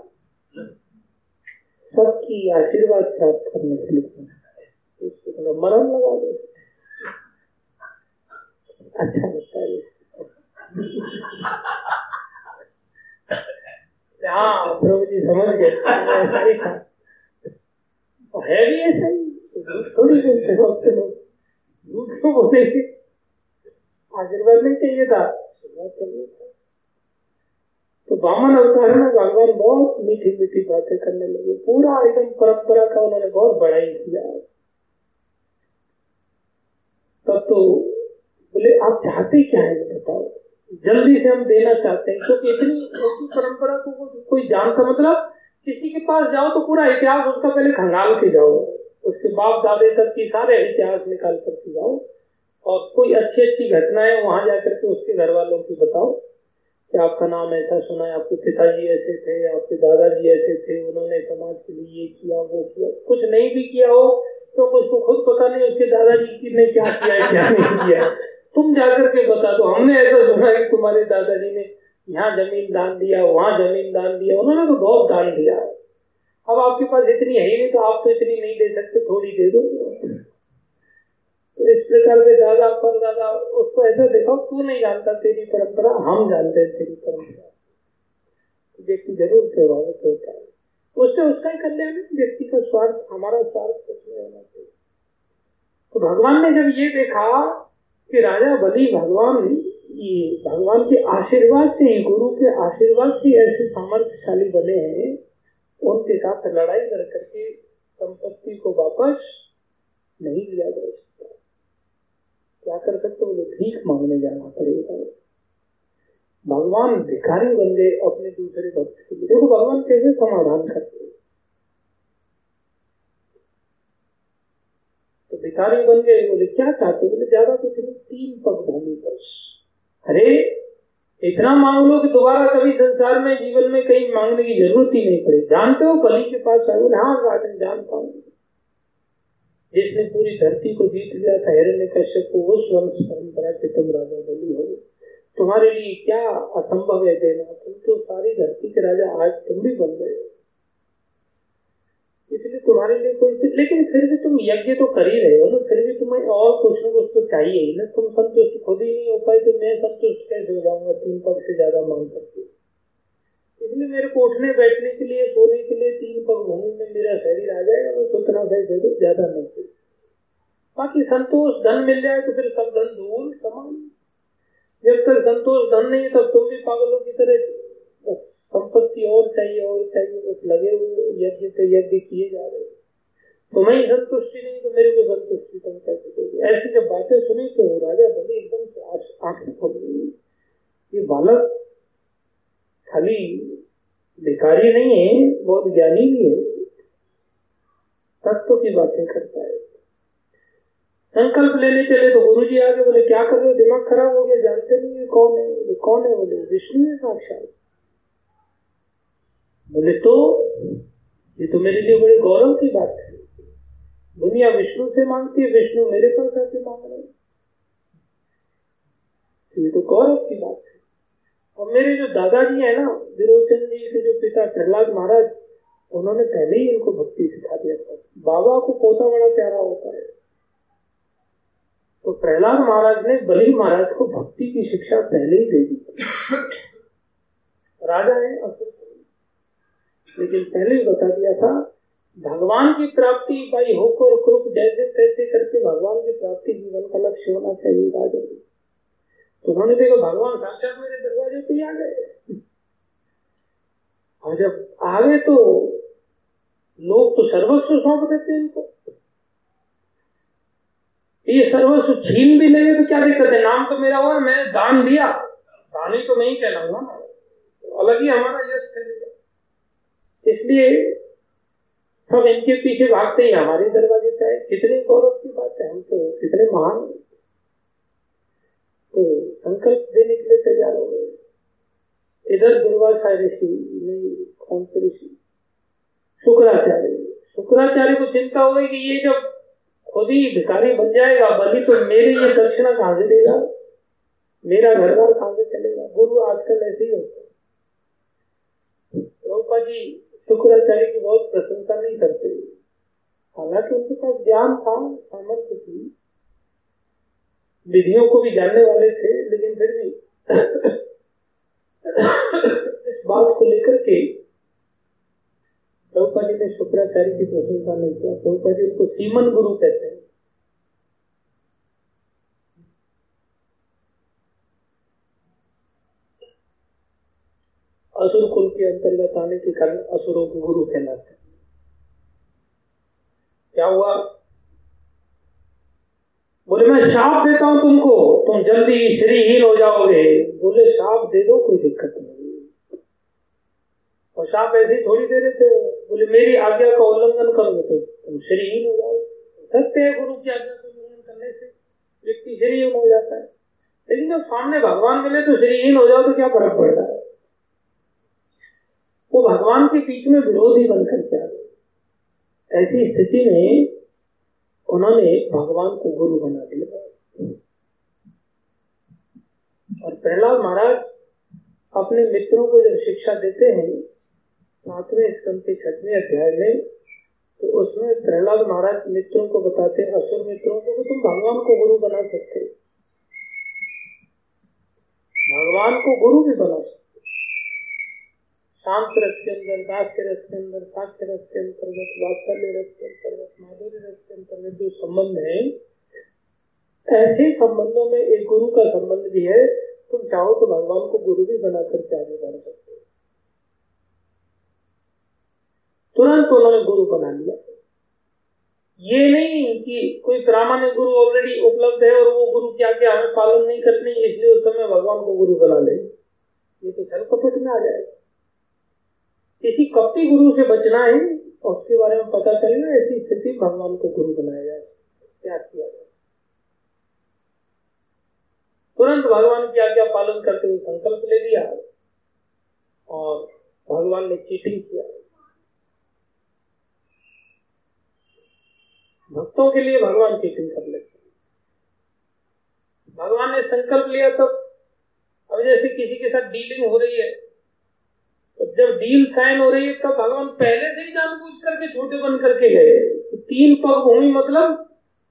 सबकी आशीर्वाद प्राप्त करने के लिए मना रहा है। मरम लगा दो। अच्छा लगता है हाँ प्रभु जी समझ गए ऐसा ही था है भी ऐसा ही थोड़ी लोग क्यों आशीर्वाद नहीं चाहिए था तो बामन अवतार में भगवान बहुत मीठी मीठी बातें करने लगे पूरा एकदम परंपरा का उन्होंने बहुत बड़ाई किया तब तो बोले, आप चाहते क्या है? बताओ जल्दी से हम देना चाहते हैं। क्योंकि इतनी ऊँची परंपरा को कोई जानता मतलब किसी के पास जाओ तो पूरा इतिहास उसका पहले खंगाल के जाओ। उसके बाप, दादे तक की सारे इतिहास निकाल करके जाओ। और कोई अच्छी अच्छी घटनाएँ वहाँ जाकर के उसके घर वालों की बताओ कि आपका नाम ऐसा सुना है, आपके पिताजी ऐसे थे, आपके दादाजी ऐसे थे, उन्होंने समाज के लिए ये किया, वो किया। कुछ नहीं भी किया हो तो उसको खुद पता नहीं उसके दादाजी ने क्या किया, क्या नहीं किया। तुम जाकर के बता दो। हमने ऐसा सुना है तुम्हारे दादाजी ने यहाँ ज़मीन दान दिया, वहाँ ज़मीन दान दिया। उन्होंने तो बहुत दान दिया। अब आपके पास इतनी है ही नहीं तो आप तो इतनी नहीं दे सकते, थोड़ी दे दो। तो इस प्रकार से दादा पर दादा उसको ऐसा देखो, तू नहीं जानता तेरी परंपरा, हम जानते हैं तेरी परंपरा। व्यक्ति ज़रूर प्रभावित होता है। उससे उसका ही कल्याण व्यक्ति का स्वार्थ, हमारा स्वार्थ कुछ नहीं होना चाहिए। तो भगवान ने जब ये देखा कि राजा बलि भगवान ये भगवान के आशीर्वाद से ही, गुरु के आशीर्वाद से ऐसे सामर्थ्यशाली बने हैं, उनके साथ लड़ाई कर करके संपत्ति को वापस नहीं लिया जा सकता। क्या कर सकते बोले भीख मांगने जाना पड़ेगा। भगवान भिखारी बन गए अपने दूसरे भक्त के लिए। देखो, भगवान कैसे समाधान करते तो भिखारी बन गए बोले क्या चाहते बोले ज़्यादा कुछ नहीं, तीन पग भूमि पर। अरे, इतना मांग लो कि दोबारा कभी संसार में, जीवन में कहीं मांगने की ज़रूरत ही नहीं पड़े। जानते हो बलि के पास बोले हाँ राजन जानता हूँ जिसने पूरी धरती को जीत लिया था हिरण्य कश्यप को उस वंश परंपरा से तुम राजा बलि हो। तुम्हारे लिए क्या असंभव है देना तुम तो सारी धरती के राजा आज तुम भी बन गए इसलिए तुम्हारे लिए कोई लेकिन फिर भी तुम यज्ञ तो कर ही रहे हो ना, फिर भी तुम्हें और कुछ ना कुछ तो चाहिए ही ना। तुम संतुष्ट खुद ही नहीं हो पाए तो मैं संतुष्ट कैसे हो जाऊँगा? तीन पग से ज़्यादा मांग करके इसलिए मेरे को उठने बैठने के लिए, सोने के लिए तीन पग भूमि में मेरा शरीर आ जाएगा, बस उतना दे दो ज़्यादा नहीं बाकी संतोष धन मिल जाए तो फिर सब धन दूर, समान। जब तक संतोष धन नहीं तब तुम भी पागलों की तरह संपत्ति और चाहिए और चाहिए, बस लगे हुए यज्ञ से यज्ञ किए जा रहे तुम्हें संतुष्टि नहीं तो मेरे को संतुष्टि तुम कैसे दोगे ऐसी जब बातें सुनी तो राजा बने एकदम से आँखें गई ये बालक खाली भिखारी नहीं है, बहुत ज्ञानी भी है। तत्व की बातें करता है। संकल्प लेने चले तो गुरु जी आगे बोले, क्या कर रहे हो? दिमाग खराब हो गया, जानते नहीं कौन है कौन है बोले विष्णु है साक्षात। बोले तो ये तो मेरे लिए बड़े गौरव की बात है। दुनिया विष्णु से मांगती है, विष्णु मेरे पास आके मांग रहे ये तो गौरव की बात है। और मेरे जो दादाजी है ना, विरोचन जी के जो पिता प्रहलाद महाराज, उन्होंने पहले ही इनको भक्ति सिखा दिया था। बाबा को पोता बड़ा प्यारा होता है? तो प्रहलाद महाराज ने बलि महाराज को भक्ति की शिक्षा पहले ही दे दी राजा है लेकिन पहले ही बता दिया था, भगवान की प्राप्ति भाई होकर कृप जैसे तैसे करके भगवान की प्राप्ति जीवन का लक्ष्य होना चाहिए तो उन्होंने देखो, भगवान साक्षात मेरे दरवाजे पे आ गए। और जब आ गए तो लोग तो सर्वस्व सौंप देते इनको। ये सर्वस्व छीन भी लेंगे तो क्या दिक्कत है? नाम तो मेरा हुआ, मैं दान दिया। दान तो मैं ही कहलाऊँगा। अलग ही हमारा यश इसलिए हम इनके पीछे भागते ही हमारे दरवाजे पे आए। कितने गौरव की बात है। हम तो कितने महान तो संकल्प देने के लिए तैयार हो गए। इधर दुर्वासा ऋषि, नहीं, कौन से ऋषि? शुक्राचार्य। शुक्राचार्य को चिंता हो गई कि ये जब खुद ही भिखारी बन जाएगा बलि तो मेरी ये दक्षिणा कहाँ से देगा? मेरा घर बार कहाँ से चलेगा? गुरु आजकल ऐसे ही होते रूपा जी शुक्राचार्य की बहुत प्रशंसा नहीं करते। हालाँकि उनके पास ज्ञान था, सामर्थ्य थी। विधियों को भी जानने वाले थे, लेकिन फिर भी इस बात को लेकर के प्रभुपा जी ने शुक्राचार्य की प्रशंसा नहीं किया। प्रभुपा जी उसको सीमन गुरु कहते हैं असुर कुल के अंतर्गत आने के कारण असुरों के गुरु कहलाते हैं क्या हुआ? बोले, मैं शाप देता हूँ तुमको। तुम जल्दी श्रीहीन हो जाओगे। बोले शाप दे दो, कोई दिक्कत नहीं और साहब ऐसे थोड़ी दे रहे थे बोले, मेरी आज्ञा का उल्लंघन करोगे तो तुम श्रीहीन हो जाओ। सत्य है, गुरु की आज्ञा का उल्लंघन करने से व्यक्ति श्रीहीन हो जाता है। लेकिन जब सामने भगवान मिले तो श्रीहीन हो जाओ तो क्या फ़र्क पड़ता है? वो भगवान के बीच में विरोधी बनकर के आ गए ऐसी स्थिति में उन्होंने भगवान को गुरु बना दिया। और प्रहलाद महाराज अपने मित्रों को जब शिक्षा देते हैं, सातवें स्कंद के छठवें अध्याय में तो उसमें प्रहलाद महाराज मित्रों को बताते हैं, असुर मित्रों कि तुम भगवान को गुरु बना सकते भगवान को गुरु भी बना सकते शांत रस के अंदर दास के रस के अंदर साक्ष्य रस के अंतर्गत वात्सल्य रस के अंतर्गत माधुर्य रस के अंतर्गत जो संबंध है, ऐसे संबंधों में एक गुरु का संबंध भी है, तुम चाहो तो भगवान को गुरु भी बनाकर आगे बढ़ सकते तुरंत उन्होंने गुरु बना लिया। ये नहीं कि कोई प्रामाणिक गुरु ऑलरेडी उपलब्ध है और वो गुरु क्या क्या हमें पालन नहीं करनी इसलिए उस समय भगवान को गुरु बना ले। ये तो कपट में आ जाएगा। किसी कपटी गुरु से बचना है और उसके बारे में पता चलेगा ऐसी स्थिति भगवान को गुरु बनाया जाए क्या किया जाए। तुरंत भगवान की आज्ञा पालन करते हुए संकल्प ले लिया और भगवान ने चीटिंग किया। भक्तों के लिए भगवान चीटिंग कर लेते भगवान ने संकल्प लिया तब अब जैसे किसी के साथ डीलिंग हो रही है तो जब डील साइन हो रही है, तब भगवान पहले से ही जानबूझ करके छोटे बन करके गए। तीन पग भूमि मतलब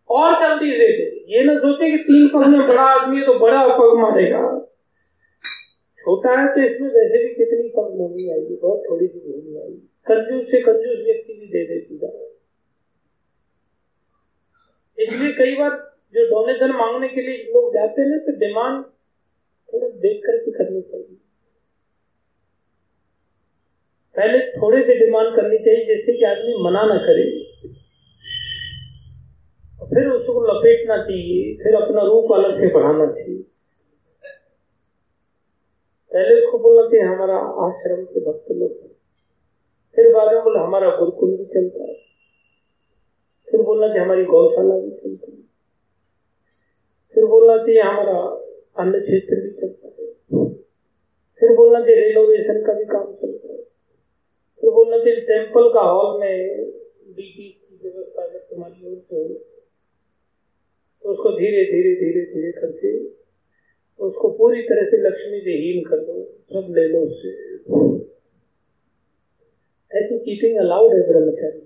और जल्दी दे दे। ये ना सोचे कि तीन पग में बड़ा आदमी है तो बड़ा पग मारेगा। छोटा है तो इसमें वैसे भी कितनी पग भूमि आएगी? बहुत थोड़ी सी भूमि आएगी। कंजूस से कंजूस व्यक्ति भी दे देती जाए इसलिए कई बार जो डोनेशन मांगने के लिए लोग जाते हैं तो डिमांड थोड़ा देख करके करनी चाहिए। पहले थोड़े से डिमांड करनी चाहिए जिससे कि आदमी मना ना करे। फिर उसको लपेटना चाहिए, फिर अपना रूप अलग से बढ़ाना चाहिए। पहले उसको बोलना चाहिए, हमारा आश्रम के भक्त लोग फिर बाद में बोला, हमारा गुरुकुल भी चलता है। फिर बोलना चाहिए, हमारी गौशाला भी चलती है। फिर बोलना चाहिए, हमारा अन्य क्षेत्र भी चलता है। फिर बोलना चाहिए रेनोवेशन का भी काम चलता है। फिर बोलना चाहिए टेंपल का हॉल में डीटी की व्यवस्था अगर तुम्हारी ओर से हो तो। उसको धीरे धीरे धीरे धीरे करके उसको पूरी तरह से लक्ष्मी से हीन कर दो, सब ले लो उससे। ऐसी चीटिंग अलाउड है ब्रह्मचारी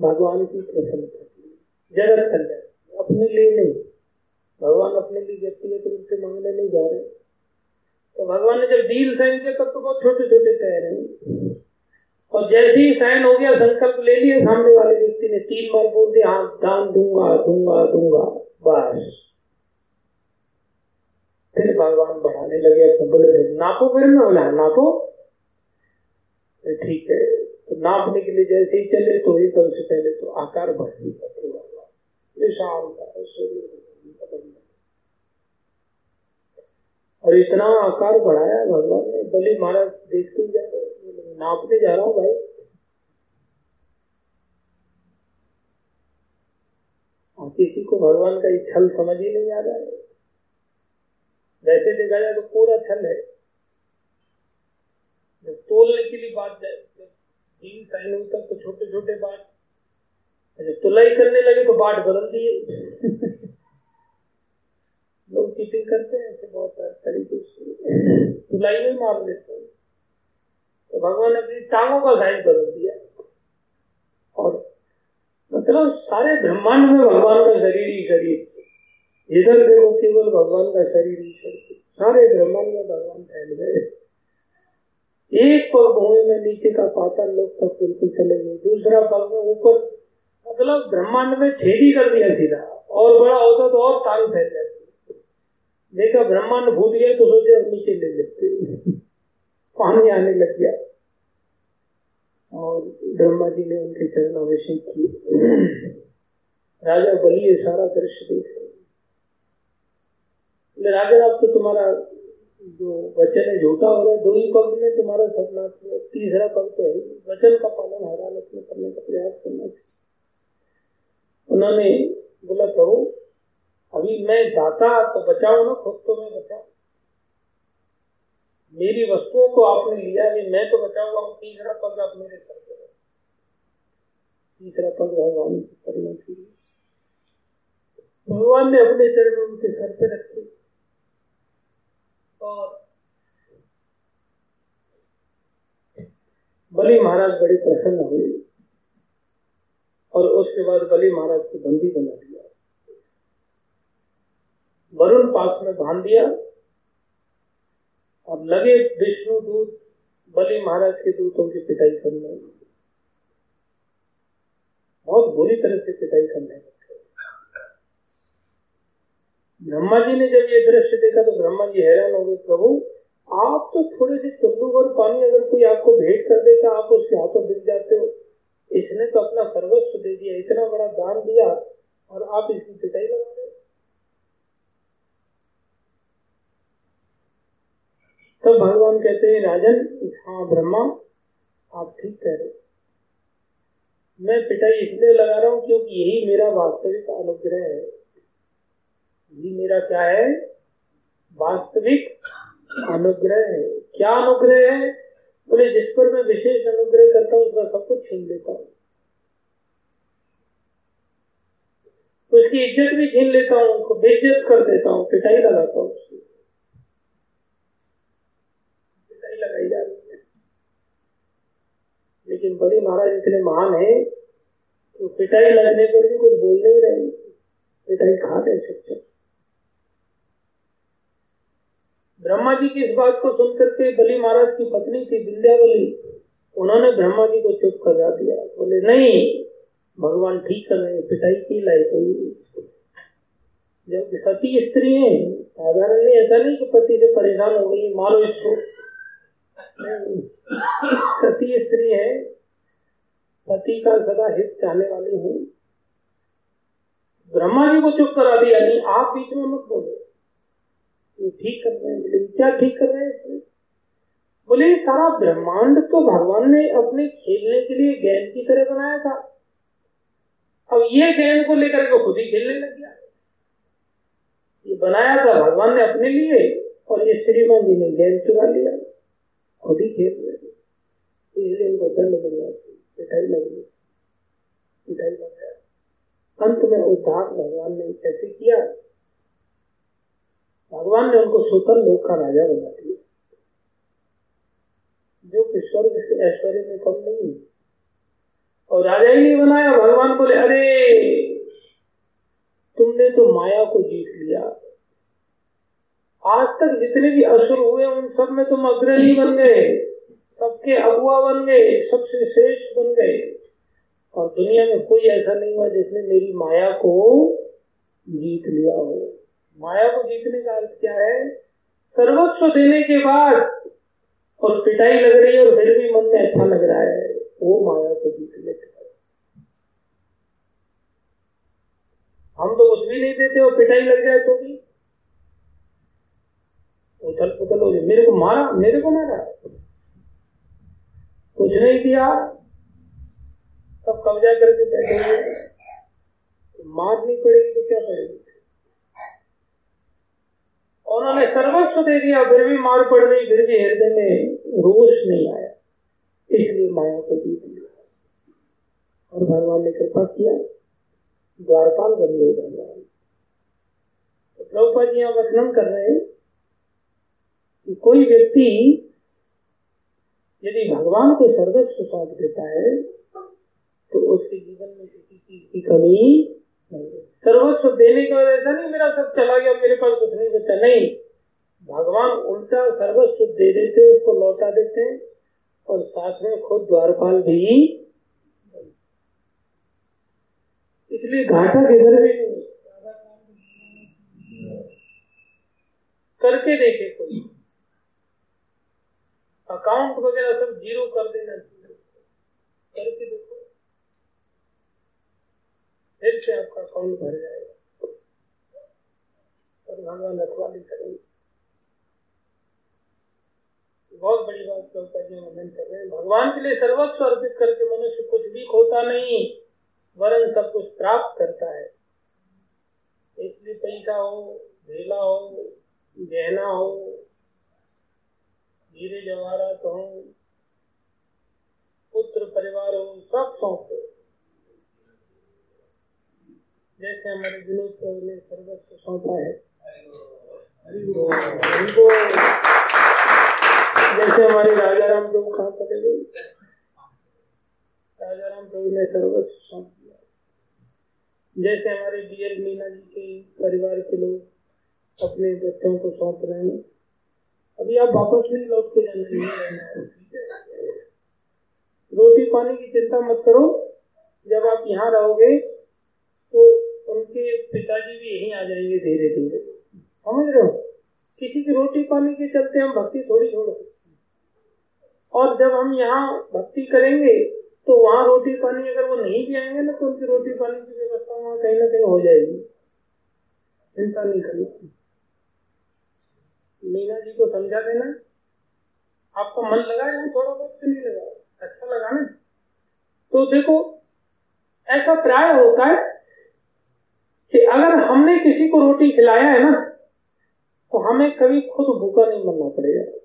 भगवान की प्रसन्नता जगत कल्याण, अपने लिए नहीं। भगवान अपने लिए व्यक्तिगत रूप से मांगने नहीं जा रहे। तो भगवान ने जब डील साइन किया, तब तो बहुत छोटे छोटे पैर हैं। और जैसे ही साइन हो गया, संकल्प ले लिया, सामने वाले व्यक्ति ने तीन बार बोल दिया हाँ दान दूँगा दूँगा दूँगा, बस। फिर भगवान बढ़ाने लगे, अपने बोले, नापो फिर मैं बोला, नापो? ठीक है। तो नापने के लिए जैसे ही चले तो ही से पहले तो आकार बढ़ विशाल और इतना आकार बढ़ाया भगवान ने, बलि, महाराज, देखते जा रहे नापने जा रहा हूँ भाई। और किसी को भगवान का छल समझ ही नहीं आ रहा है। वैसे देखा जाए तो पूरा छल है। जब तोलने के लिए बात जाए तीन साल तक तो छोटे छोटे बाट अच्छा तुलाई करने लगे तो बाट बदल दिए लोग चीटिंग करते हैं, ऐसे बहुत तरीके से। तुलाई में मार देते। हैं तो भगवान ने अपनी टांगों का साइज़ बदल दिया। और मतलब सारे ब्रह्मांड में भगवान का शरीर ही शरीर इधर देखो केवल भगवान का शरीर ही शरीर सारे ब्रह्मांड में भगवान फैल गए। एक पग भूमि में नीचे का पाताल लोग तक बिल्कुल चले गए। दूसरा पग में ऊपर मतलब ब्रह्मांड में छेदी कर दिया सीधा। और बड़ा होता तो और ताल फैल जाती। देखा ब्रह्मांड भूत गया तो सोचे अब नीचे ले लेते। पानी आने लग गया। और ब्रह्मा जी ने उनके चरण अभिषेक किए। राजा बलि सारा दृश्य देख रहे राजा अब तो तुम्हारा जो वचन है, झूठा हो रहा है। दो ही पग में तुम्हारा सपना तीसरा पग तो है, वचन का पालन हर हालत में करने का प्रयास करना चाहिए। उन्होंने बोला, प्रभु, अभी मैं जाता तो बचाऊ ना, खुद तो मैं बचाऊ। मेरी वस्तुओं को आपने लिया नहीं, मैं तो बचाऊँगा तीसरा पग आप मेरे सर पर तीसरा पग भगवान की करना चाहिए भगवान ने अपने चरण उनके सर पे रखे। और बलि महाराज बड़े प्रसन्न हुए। और उसके बाद बलि महाराज को बंदी बना दिया। वरुण पास में बाँध दिया। और लगे विष्णु दूत, बलि महाराज के दूतों की पिटाई करने बहुत बुरी तरह से पिटाई करने ब्रह्मा जी ने जब ये दृश्य देखा तो ब्रह्मा जी हैरान हो गए, प्रभु, आप तो थोड़े से चुल्लू और पानी अगर कोई आपको भेंट कर देता, आप उसके हाथों दिख जाते हो। इसने तो अपना सर्वस्व दे दिया, इतना बड़ा दान दिया और आप इसकी पिटाई लगा रहे तब तो भगवान कहते हैं, राजन हाँ ब्रह्मा, आप ठीक कह रहे मैं पिटाई इसलिए लगा रहा हूँ क्योंकि यही मेरा वास्तविक अनुग्रह है। ये मेरा क्या है? वास्तविक अनुग्रह है। क्या अनुग्रह है? बोले, जिस पर मैं विशेष अनुग्रह करता हूँ उसका सब कुछ छीन लेता हूँ। उसकी इज़्ज़त भी छीन लेता हूँ, उसको बेइज्जत कर देता हूँ, पिटाई लगाता हूँ उसकी। पिटाई लगाई जा रही है। लेकिन बड़ी महाराज इतने महान है तो पिटाई लगने पर भी कुछ बोल नहीं रहे। पिटाई खा दे सकते ब्रह्मा जी की इस बात को सुनकर के बलि महाराज की पत्नी थी विद्यावली उन्होंने ब्रह्मा जी को चुप करा दिया। बोले, नहीं, भगवान ठीक कर रहे पिटाई की लाई तो जब सती स्त्री है, साधारण ऐसा नहीं कि पति से परेशान हो गई मारो इसको सती स्त्री है, पति का सदा हित चाहने वाली हूँ। ब्रह्मा जी को चुप करा दिया नहीं आप बीच में मत बोलो। ठीक कर रहे हैं क्या ठीक कर रहे हैं बोले, सारा ब्रह्मांड तो भगवान ने अपने खेलने के लिए गेंद की तरह बनाया था। अब ये गेंद को लेकर के खुद ही खेलने लग गया। ये बनाया था भगवान ने अपने लिए, और ये श्रीमान जी ने गेंद चुरा लिया, खुद ही खेल रहे इनको दंड बढ़िया लग गया अंत में उद्धार भगवान ने कैसे किया। भगवान ने उनको सुतल लोक का राजा बना दिया। जो कि स्वर्ग से ऐश्वर्य में कम नहीं और राजा ही नहीं बनाया, भगवान बोले, अरे, तुमने तो माया को जीत लिया। आज तक जितने भी असुर हुए, उन सब में तुम अग्रणी बन गए। सबके अगुआ बन गए, सबसे श्रेष्ठ बन गए। और दुनिया में कोई ऐसा नहीं हुआ जिसने मेरी माया को जीत लिया हो। माया को जीतने का अर्थ क्या है? सर्वस्व देने के बाद और पिटाई लग रही है और फिर भी मन में अच्छा लग रहा है, वो माया को जीत लेते हम तो कुछ भी नहीं देते और पिटाई लग जाए तो भी। उथल पुथल हो जाए। मेरे को मारा, मेरे को मारा। कुछ नहीं किया सब कब्जा करके बैठे हुए मारनी पड़ेगी तो क्या करेगी उन्होंने सर्वस्व दे दिया, फिर भी मार पड़ गई फिर भी हृदय में रोष नहीं आया। इसलिए माया को जीत लिया और भगवान ने कृपा किया, द्वारपाल बन गए भगवान तो प्रभुपा जी यहाँ वर्णन कर रहे हैं कि कोई व्यक्ति यदि भगवान को सर्वस्व सौंप देता है तो उसके जीवन में किसी चीज़ की कमी सर्वस्व देने का ऐसा नहीं, मेरा सब चला गया, मेरे पास कुछ नहीं बचा नहीं। भगवान उल्टा सर्वस्व दे देते उसको लौटा देते हैं, और साथ में खुद द्वारपाल भी इसलिए घाटा के घर में करके देखे कोई। अकाउंट वगैरह सब ज़ीरो कर देना। करके देखो। फिर से आपका अकाउंट भर जाएगा। और भगवान रखवाली करेंगे। बहुत बड़ी बात प्रभुपा कर रहे हैं। भगवान के लिए सर्वस्व अर्पित करके मनुष्य कुछ भी खोता नहीं, वरन सब कुछ प्राप्त करता है। इसलिए पैसा हो, भेला हो, गहना हो हीरे जवाहरात हो। पुत्र परिवार हो सब सौंप दो जैसे हमारे विनोद प्रभु ने सर्वस्व सौंपा है। जैसे हमारे राजा राम प्रभु कहाँ चले गए? राजाराम प्रभु ने सर्वस्व सौंप दिया। जैसे हमारे डीएल मीना जी के परिवार के लोग अपने बच्चों को सौंप रहे हैं। अभी आप वापस नहीं लौट के जाना रोटी पानी की चिंता मत करो। जब आप यहाँ रहोगे तो उनके पिताजी भी यहीं आ जाएँगे धीरे धीरे। समझ रहे हो? किसी की रोटी पानी के चलते हम भक्ति थोड़ी छोड़ सकते और जब हम यहाँ भक्ति करेंगे तो वहाँ रोटी पानी अगर वो नहीं भी आएँगे ना तो उनकी रोटी पानी की व्यवस्था वहाँ कहीं ना कहीं हो जाएगी। चिंता नहीं करनी। मीना जी को समझा देना। आपका मन लगा है थोड़ा बहुत नहीं लगा अच्छा लगा ना। तो देखो, ऐसा प्राय होता है कि अगर हमने किसी को रोटी खिलाया है ना तो हमें कभी खुद भूखा नहीं मरना पड़ेगा।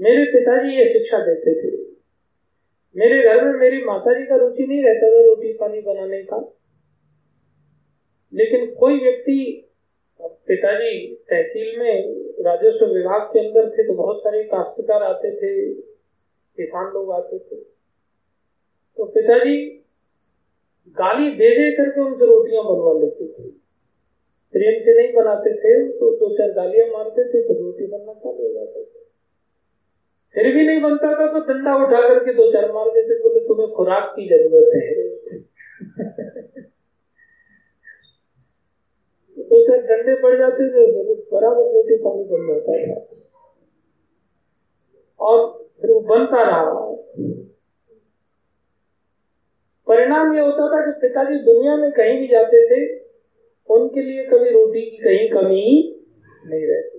मेरे पिताजी ये शिक्षा देते थे। मेरे घर में मेरी माता जी का रुचि नहीं रहता था रोटी पानी बनाने का। लेकिन कोई व्यक्ति पिताजी तहसील में राजस्व विभाग के अंदर थे तो बहुत सारे काश्तकार आते थे, किसान लोग आते थे। तो पिताजी गाली दे दे करके उनसे रोटियाँ बनवा लेते थे। प्रेम से नहीं बनाते थे तो दो चार गालियाँ मारते थे तो रोटी बनना चालू हो जाते थे। फिर भी नहीं बनता था तो डंडा उठा करके दो चार मार देते बोले, तुम्हें खुराक की ज़रूरत है। दो चार डंडे पड़ जाते थे बराबर रोटी पानी बन जाता था और फिर वो बनता रहा। परिणाम ये होता था कि पिताजी दुनिया में कहीं भी जाते थे, उनके लिए कभी रोटी की कहीं कमी नहीं रहती।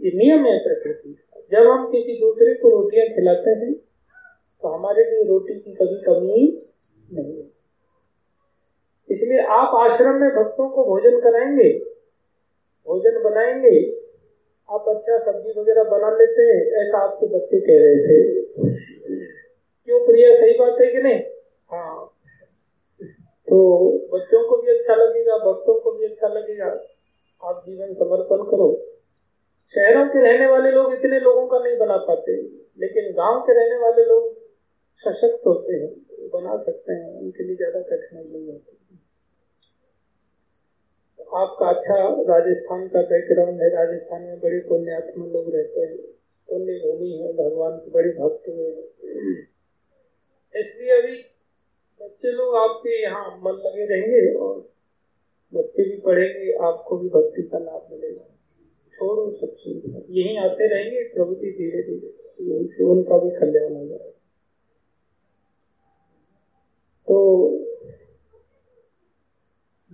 ये नियम है प्रकृति जब हम किसी दूसरे को रोटियाँ खिलाते हैं तो हमारे लिए रोटी की कभी कमी नहीं इसलिए आप आश्रम में भक्तों को भोजन कराएँगे, भोजन बनाएँगे। आप अच्छा सब्ज़ी वगैरह बना लेते हैं, ऐसा आपके बच्चे कह रहे थे। क्यों, प्रिया, सही बात है कि नहीं? हाँ। तो बच्चों को भी अच्छा लगेगा, भक्तों को भी अच्छा लगेगा। आप जीवन समर्पण करो। शहरों के रहने वाले लोग इतने लोगों का नहीं बना पाते, लेकिन गाँव के रहने वाले लोग सशक्त होते हैं, बना सकते हैं, उनके लिए ज़्यादा कठिनाई नहीं होती। आपका अच्छा राजस्थान का बैकग्राउंड है, राजस्थान में बड़े पुण्यात्मा लोग रहते हैं, पुण्य भूमि है, भगवान की बड़ी भक्त है। इसलिए अभी बच्चे लोग आपके यहाँ मन लगे रहेंगे और बच्चे भी पढ़ेंगे, आपको भी भक्ति का लाभ मिलेगा। छोड़ो सब चीज़। यही आते रहेंगे जी धीरे धीरे यही से उनका भी कल्याण हो जाएगा। तो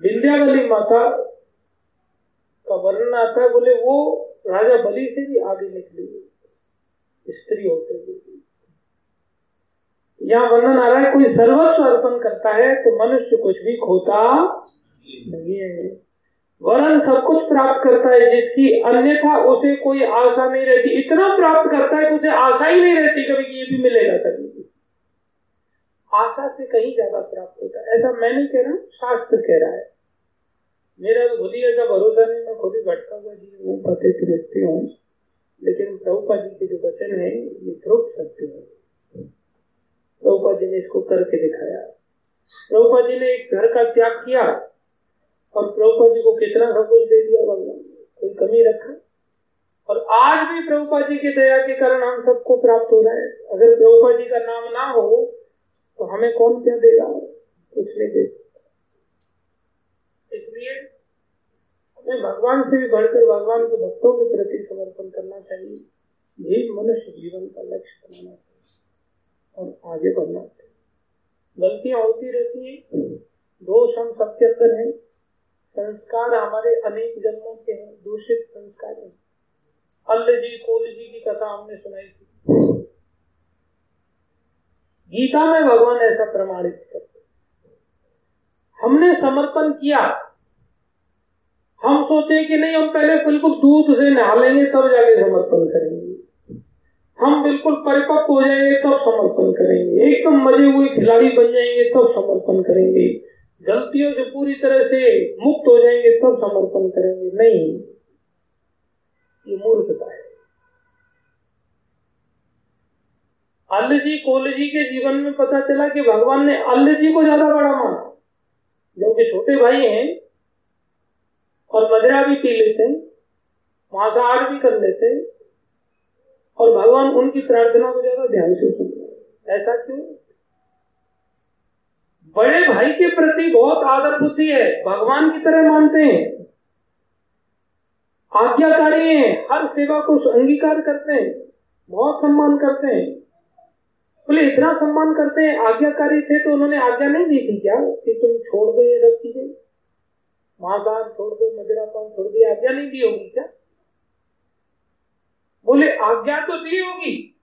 विंध्यावली माता का वर्णन आता है, बोले वो राजा बलि से भी आगे निकली स्त्री होते हुए। यहाँ वर्णन आ रहा है, कोई सर्वस्व अर्पण करता है तो मनुष्य कुछ भी खोता नहीं है। वरन सब कुछ प्राप्त करता है, जिसकी अन्यथा उसे कोई आशा नहीं रहती। इतना प्राप्त करता है कि उसे आशा ही नहीं रहती, कभी ये भी मिलेगा कभी। आशा से कहीं ज़्यादा प्राप्त होता है। ऐसा मैं नहीं कह रहा, शास्त्र कह रहा है। मेरा तो खुद ही ऐसा भरोसा नहीं, मैं खुद ही भटका हुआ जी वो पते देखते हूँ। लेकिन प्रभुपा जी के जो वचन है, ये ध्रुव सत्य है। प्रभुपा जी ने इसको करके दिखाया। प्रभुपा जी ने एक घर का त्याग किया और प्रभुपा जी को कितना सब कुछ दे दिया, भगवान कोई कमी रखा। और आज भी प्रभुपा जी की दया के कारण हम सबको प्राप्त हो रहा है। अगर प्रभुपा जी का नाम ना हो तो हमें कौन क्या देगा? कुछ नहीं दे। इसलिए हमें भगवान से भी बढ़कर भगवान के भक्तों के प्रति समर्पण करना चाहिए। यही मनुष्य जीवन का लक्ष्य बनाना चाहिए और आगे बढ़ना चाहिए। गलतियाँ होती रहती है। दोष हम सबके अंदर है। संस्कार हमारे अनेक जन्मों के हैं। दूषित संस्कार है। अल्ल जी कोल जी की कथा हमने सुनाई थी। गीता में भगवान ऐसा प्रमाणित करते हमने समर्पण किया। हम सोचे कि नहीं, हम पहले बिल्कुल दूध से नहा लेंगे, तब जाके समर्पण करेंगे। हम बिल्कुल परिपक्व हो जाएँगे, तब समर्पण करेंगे। एकदम मज़े हुए खिलाड़ी बन जाएँगे, तब समर्पण करेंगे। गलतियों से पूरी तरह से मुक्त हो जाएँगे, तब समर्पण करेंगे। नहीं। ये मूर्खता है। अल्ल जी कोल जी के जीवन में पता चला कि भगवान ने अल्ल जी को ज़्यादा बड़ा माना। जो कि छोटे भाई हैं और मदरा भी पी लेते हैं, मांसाहार भी कर लेते हैं और भगवान उनकी प्रार्थना को ज़्यादा ध्यान से सुनते ऐसा क्यों? बड़े भाई के प्रति बहुत आदर बुद्धि है, भगवान की तरह मानते हैं। आज्ञाकारी हैं, हर सेवा को अंगीकार करते हैं, बहुत सम्मान करते हैं। बोले, इतना सम्मान करते हैं, आज्ञाकारी थे तो उन्होंने आज्ञा नहीं दी थी क्या? कि तुम छोड़ दो ये सब चीज़ें? महादान छोड़ दो मदिरा पान छोड़ दो आज्ञा नहीं दी होगी क्या? बोले, आज्ञा तो दी होगी,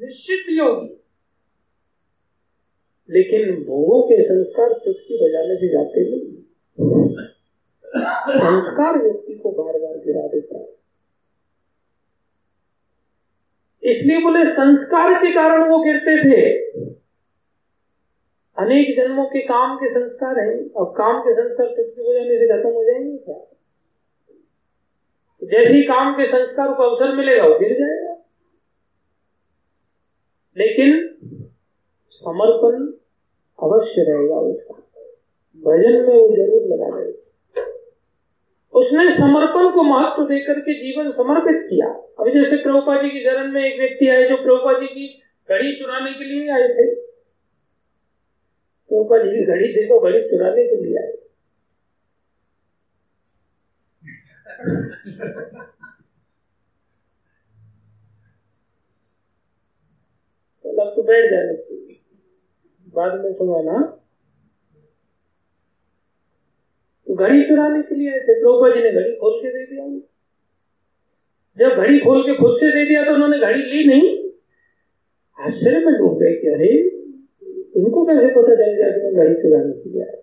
निश्चित दी होगी। लेकिन भोगों के संस्कार चुटकी बजाने से जाते नहीं। संस्कार व्यक्ति को बार बार गिरा देता है। इसलिए बोले संस्कार के कारण वो गिरते थे। अनेक जन्मों के काम के संस्कार हैं। अब काम के संस्कार चुटकी बजाने से खत्म हो जाएँगे क्या? जैसे ही काम के संस्कार को अवसर मिलेगा, वो गिर जाएगा। लेकिन समर्पण अवश्य रहेगा उसका। भजन में वो ज़रूर लगा रहेगा उसने समर्पण को महत्व देकर के जीवन समर्पित किया। अभी जैसे प्रभुपा जी की शरण में एक व्यक्ति आए जो प्रभुपा जी की घड़ी चुराने के लिए आए थे। प्रभुपा जी की घड़ी देखो, घड़ी चुराने के लिए आए। अब तो बैठ जाने बाद में सुना तो घड़ी चुराने के लिए थे प्रभुपा जी ने घड़ी खोल के दे दिया। जब घड़ी खोल के खुद से दे दिया तो उन्होंने घड़ी ली नहीं। आश्चर्य में डूब गए कि अरे, इनको कैसे पता चल गया कि मैं घड़ी चुराने के लिए आया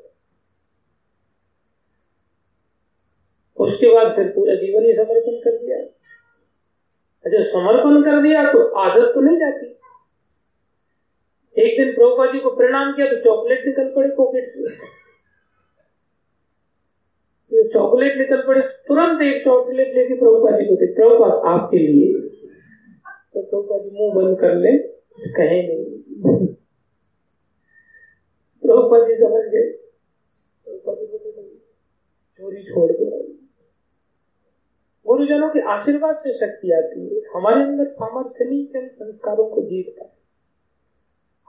उसके बाद फिर पूरा जीवन ही समर्पण कर दिया। अच्छा समर्पण कर दिया तो आदत तो नहीं जाती। एक दिन प्रभुपा जी को प्रणाम किया तो चॉकलेट निकल पड़े पॉकेट से। चॉकलेट निकल पड़े, तुरंत एक चॉकलेट लेके प्रभुपा जी को दे। प्रभुपा आपके लिए तो प्रभुपा जी मुँह बंद कर ले, कहे नहीं। प्रभुपा जी समझ गए। को चोरी छोड़ दो। गुरुजनों के आशीर्वाद से शक्ति आती है। हमारे अंदर सामर्थ्य नहीं है संस्कारों को जीतता है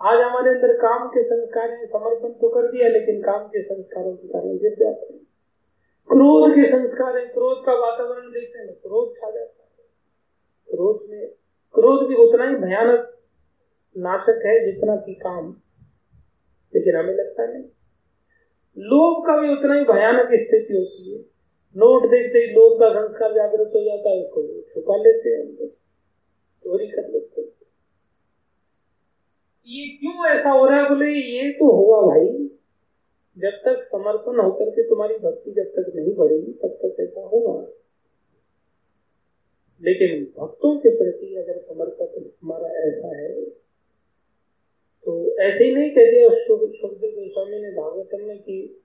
आज हमारे अंदर काम के संस्कार समर्पण तो कर दिया, लेकिन काम के संस्कारों के कारण गिर जाते हैं। क्रोध के संस्कार है क्रोध का वातावरण देखते हैं क्रोध छा जाता है। क्रोध में क्रोध भी उतना ही भयानक नाशक है जितना कि काम। लेकिन हमें लगता है लोभ का भी उतना ही भयानक स्थिति होती है। नोट देखते ही लोभ का संस्कार जागृत हो जाता है उसको छुपा लेते हैं चोरी कर लेते हैं। ये क्यों ऐसा हो रहा है बोले? ये तो होगा भाई। जब तक समर्पण होकर के तुम्हारी भक्ति जब तक नहीं बढ़ेगी, तब तक ऐसा होगा। लेकिन भक्तों के प्रति अगर समर्पण हमारा ऐसा है तो ऐसे ही नहीं कह दिया सुखदेव गोस्वामी ने भागवतम में कि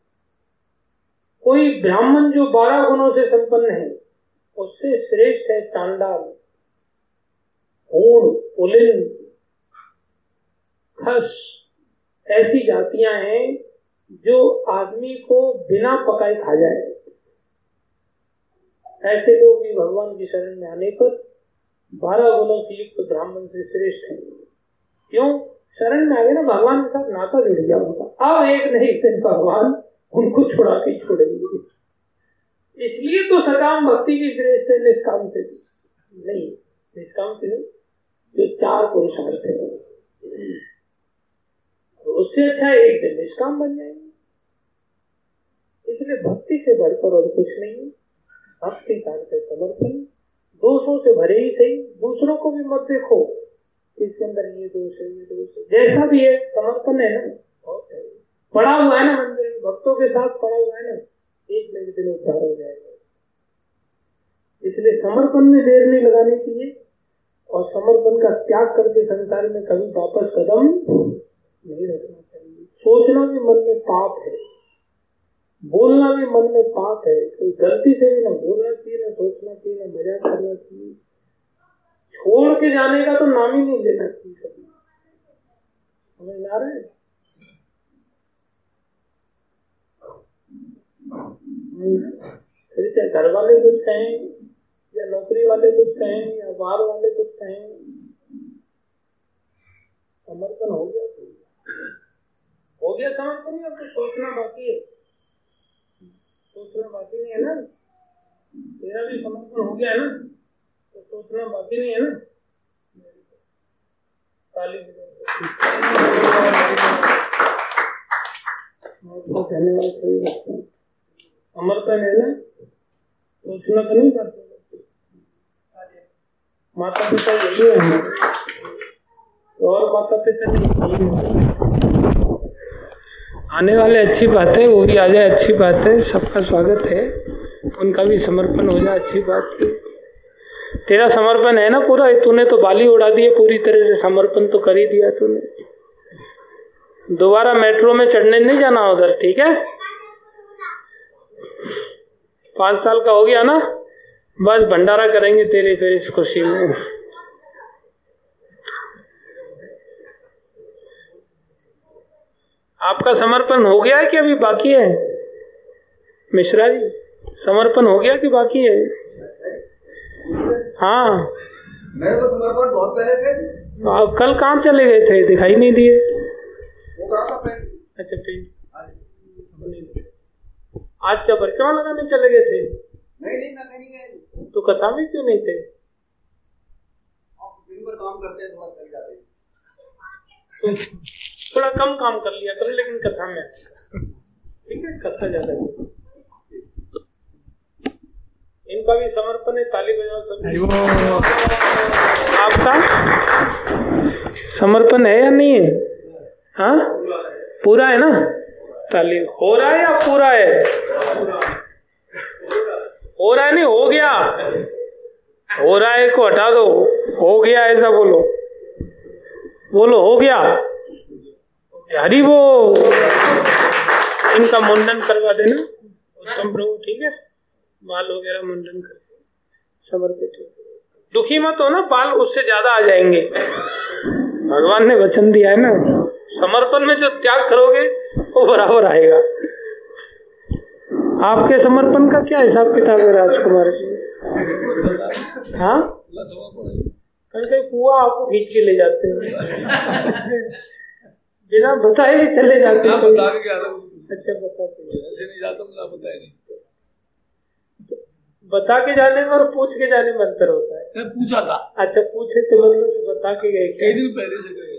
कोई ब्राह्मण जो बारह गुणों से संपन्न है, उससे श्रेष्ठ है चांडाल ऊण पुलिन, खस। ऐसी जातियाँ हैं जो आदमी को बिना पकाए खा जाए। ऐसे लोग भी भगवान की शरण में आने पर बारह गुणों से युक्त ब्राह्मण से श्रेष्ठ है। क्यों? शरण में आ गए ना, भगवान के साथ नाता जुड़ गया उनका। अब एक नहीं दिन भगवान उनको छुड़ा के छोड़ेंगे। इसलिए तो सकाम भक्ति की श्रेष्ठ है, निष्काम से नहीं, निष्काम से नहीं, जो चार पुरुषार्थ है। तो उससे अच्छा एक दिन निष्काम बन जाएँगे। इसलिए भक्ति से बढ़कर और कुछ नहीं, भक्ति का समर्पण, दोषों से भरे ही सही, दूसरों को भी मत देखो। इसके अंदर ये दोष है, ये दोष है। जैसा भी है, समर्पण है। ना पड़ा हुआ है ना मंदिर, भक्तों के साथ पड़ा हुआ है ना, एक न एक दिन उद्धार हो जाएगा। इसलिए समर्पण में देर नहीं लगानी चाहिए और समर्पण का त्याग करके संसार में कभी वापस कदम नहीं रखना चाहिए। सोचना भी मन में पाप है। बोलना भी मन में पाप है, कोई गलती से भी ना बोलना चाहिए, ना सोचना चाहिए, ना मज़ाक करना चाहिए। छोड़ के जाने का तो नाम ही नहीं लेना चाहिए कभी। समझ आ रहा फिर चाहे घर वाले कुछ कहें, या नौकरी वाले कुछ कहें, या बाहर वाले कुछ कहें समर्पण हो गया तो। हो गया समर्पण या तो सोचना बाकी है। बाकी नहीं है ना? तेरा भी समर्पण हो गया है ना? तो सोचना बाकी नहीं है ना? समर्पण है ना? सोचना तो नहीं करते? माता पिता यही है। और माता पिता नहीं। आने वाले अच्छी बात है वो भी आ जाए अच्छी बात है सबका स्वागत है। उनका भी समर्पण हो जाए अच्छी बात। है तेरा समर्पण है ना पूरा? तूने तो बाली उड़ा दी है पूरी तरह से, समर्पण तो कर ही दिया तूने। दोबारा मेट्रो में चढ़ने नहीं जाना उधर, ठीक है? पाँच साल का हो गया ना? बस भंडारा करेंगे तेरे फिर इस खुशी में। आपका समर्पण हो गया है कि अभी बाकी है? मिश्रा जी समर्पण हो गया कि बाकी है? हाँ। मेरा तो समर्पण बहुत पहले से आप कल कहाँ चले गए थे दिखाई नहीं दिए। पेंट अच्छा ठीक। आज क्या परिक्रमा लगाने चले गए थे? नहीं नहीं मैं नहीं गए। तो कथा में क्यों नहीं थे? आप दिन भर काम करते हैं थोड़ा चल जाते हैं। थोड़ा कम काम कर लिया करो लेकिन कथा में ठीक है कथा ज़्यादा। इनका भी समर्पण है ताली बजाओ सब आपका? समर्पण है या नहीं है? हाँ? पूरा है ना? ताली। हो रहा है या पूरा है? हो रहा है नहीं हो गया। हो रहा है को हटा दो। हो गया ऐसा बोलो। बोलो हो गया। हरी वो इनका मुंडन करवा देना। उत्तम प्रभु, ठीक है? बाल वगैरह मुंडन कर समर्पित दुखी मत हो ना बाल उससे ज़्यादा आ जाएँगे। भगवान ने वचन दिया है ना, समर्पण में जो त्याग करोगे, वो बराबर आएगा। आपके समर्पण का क्या हिसाब किताब है, राजकुमार जी? हाँ? कहीं कहीं कुआ आपको खींच के ले जाते हैं। बिना बताए ही चले जाते ना हैं। बता के गया था अच्छा बताते के ऐसे नहीं जाता बिना बताए नहीं। बता के जाने में और पूछ के जाने में अंतर होता है। मैं पूछा था। अच्छा पूछे तो मतलब बता के गए कई दिन पहले से गए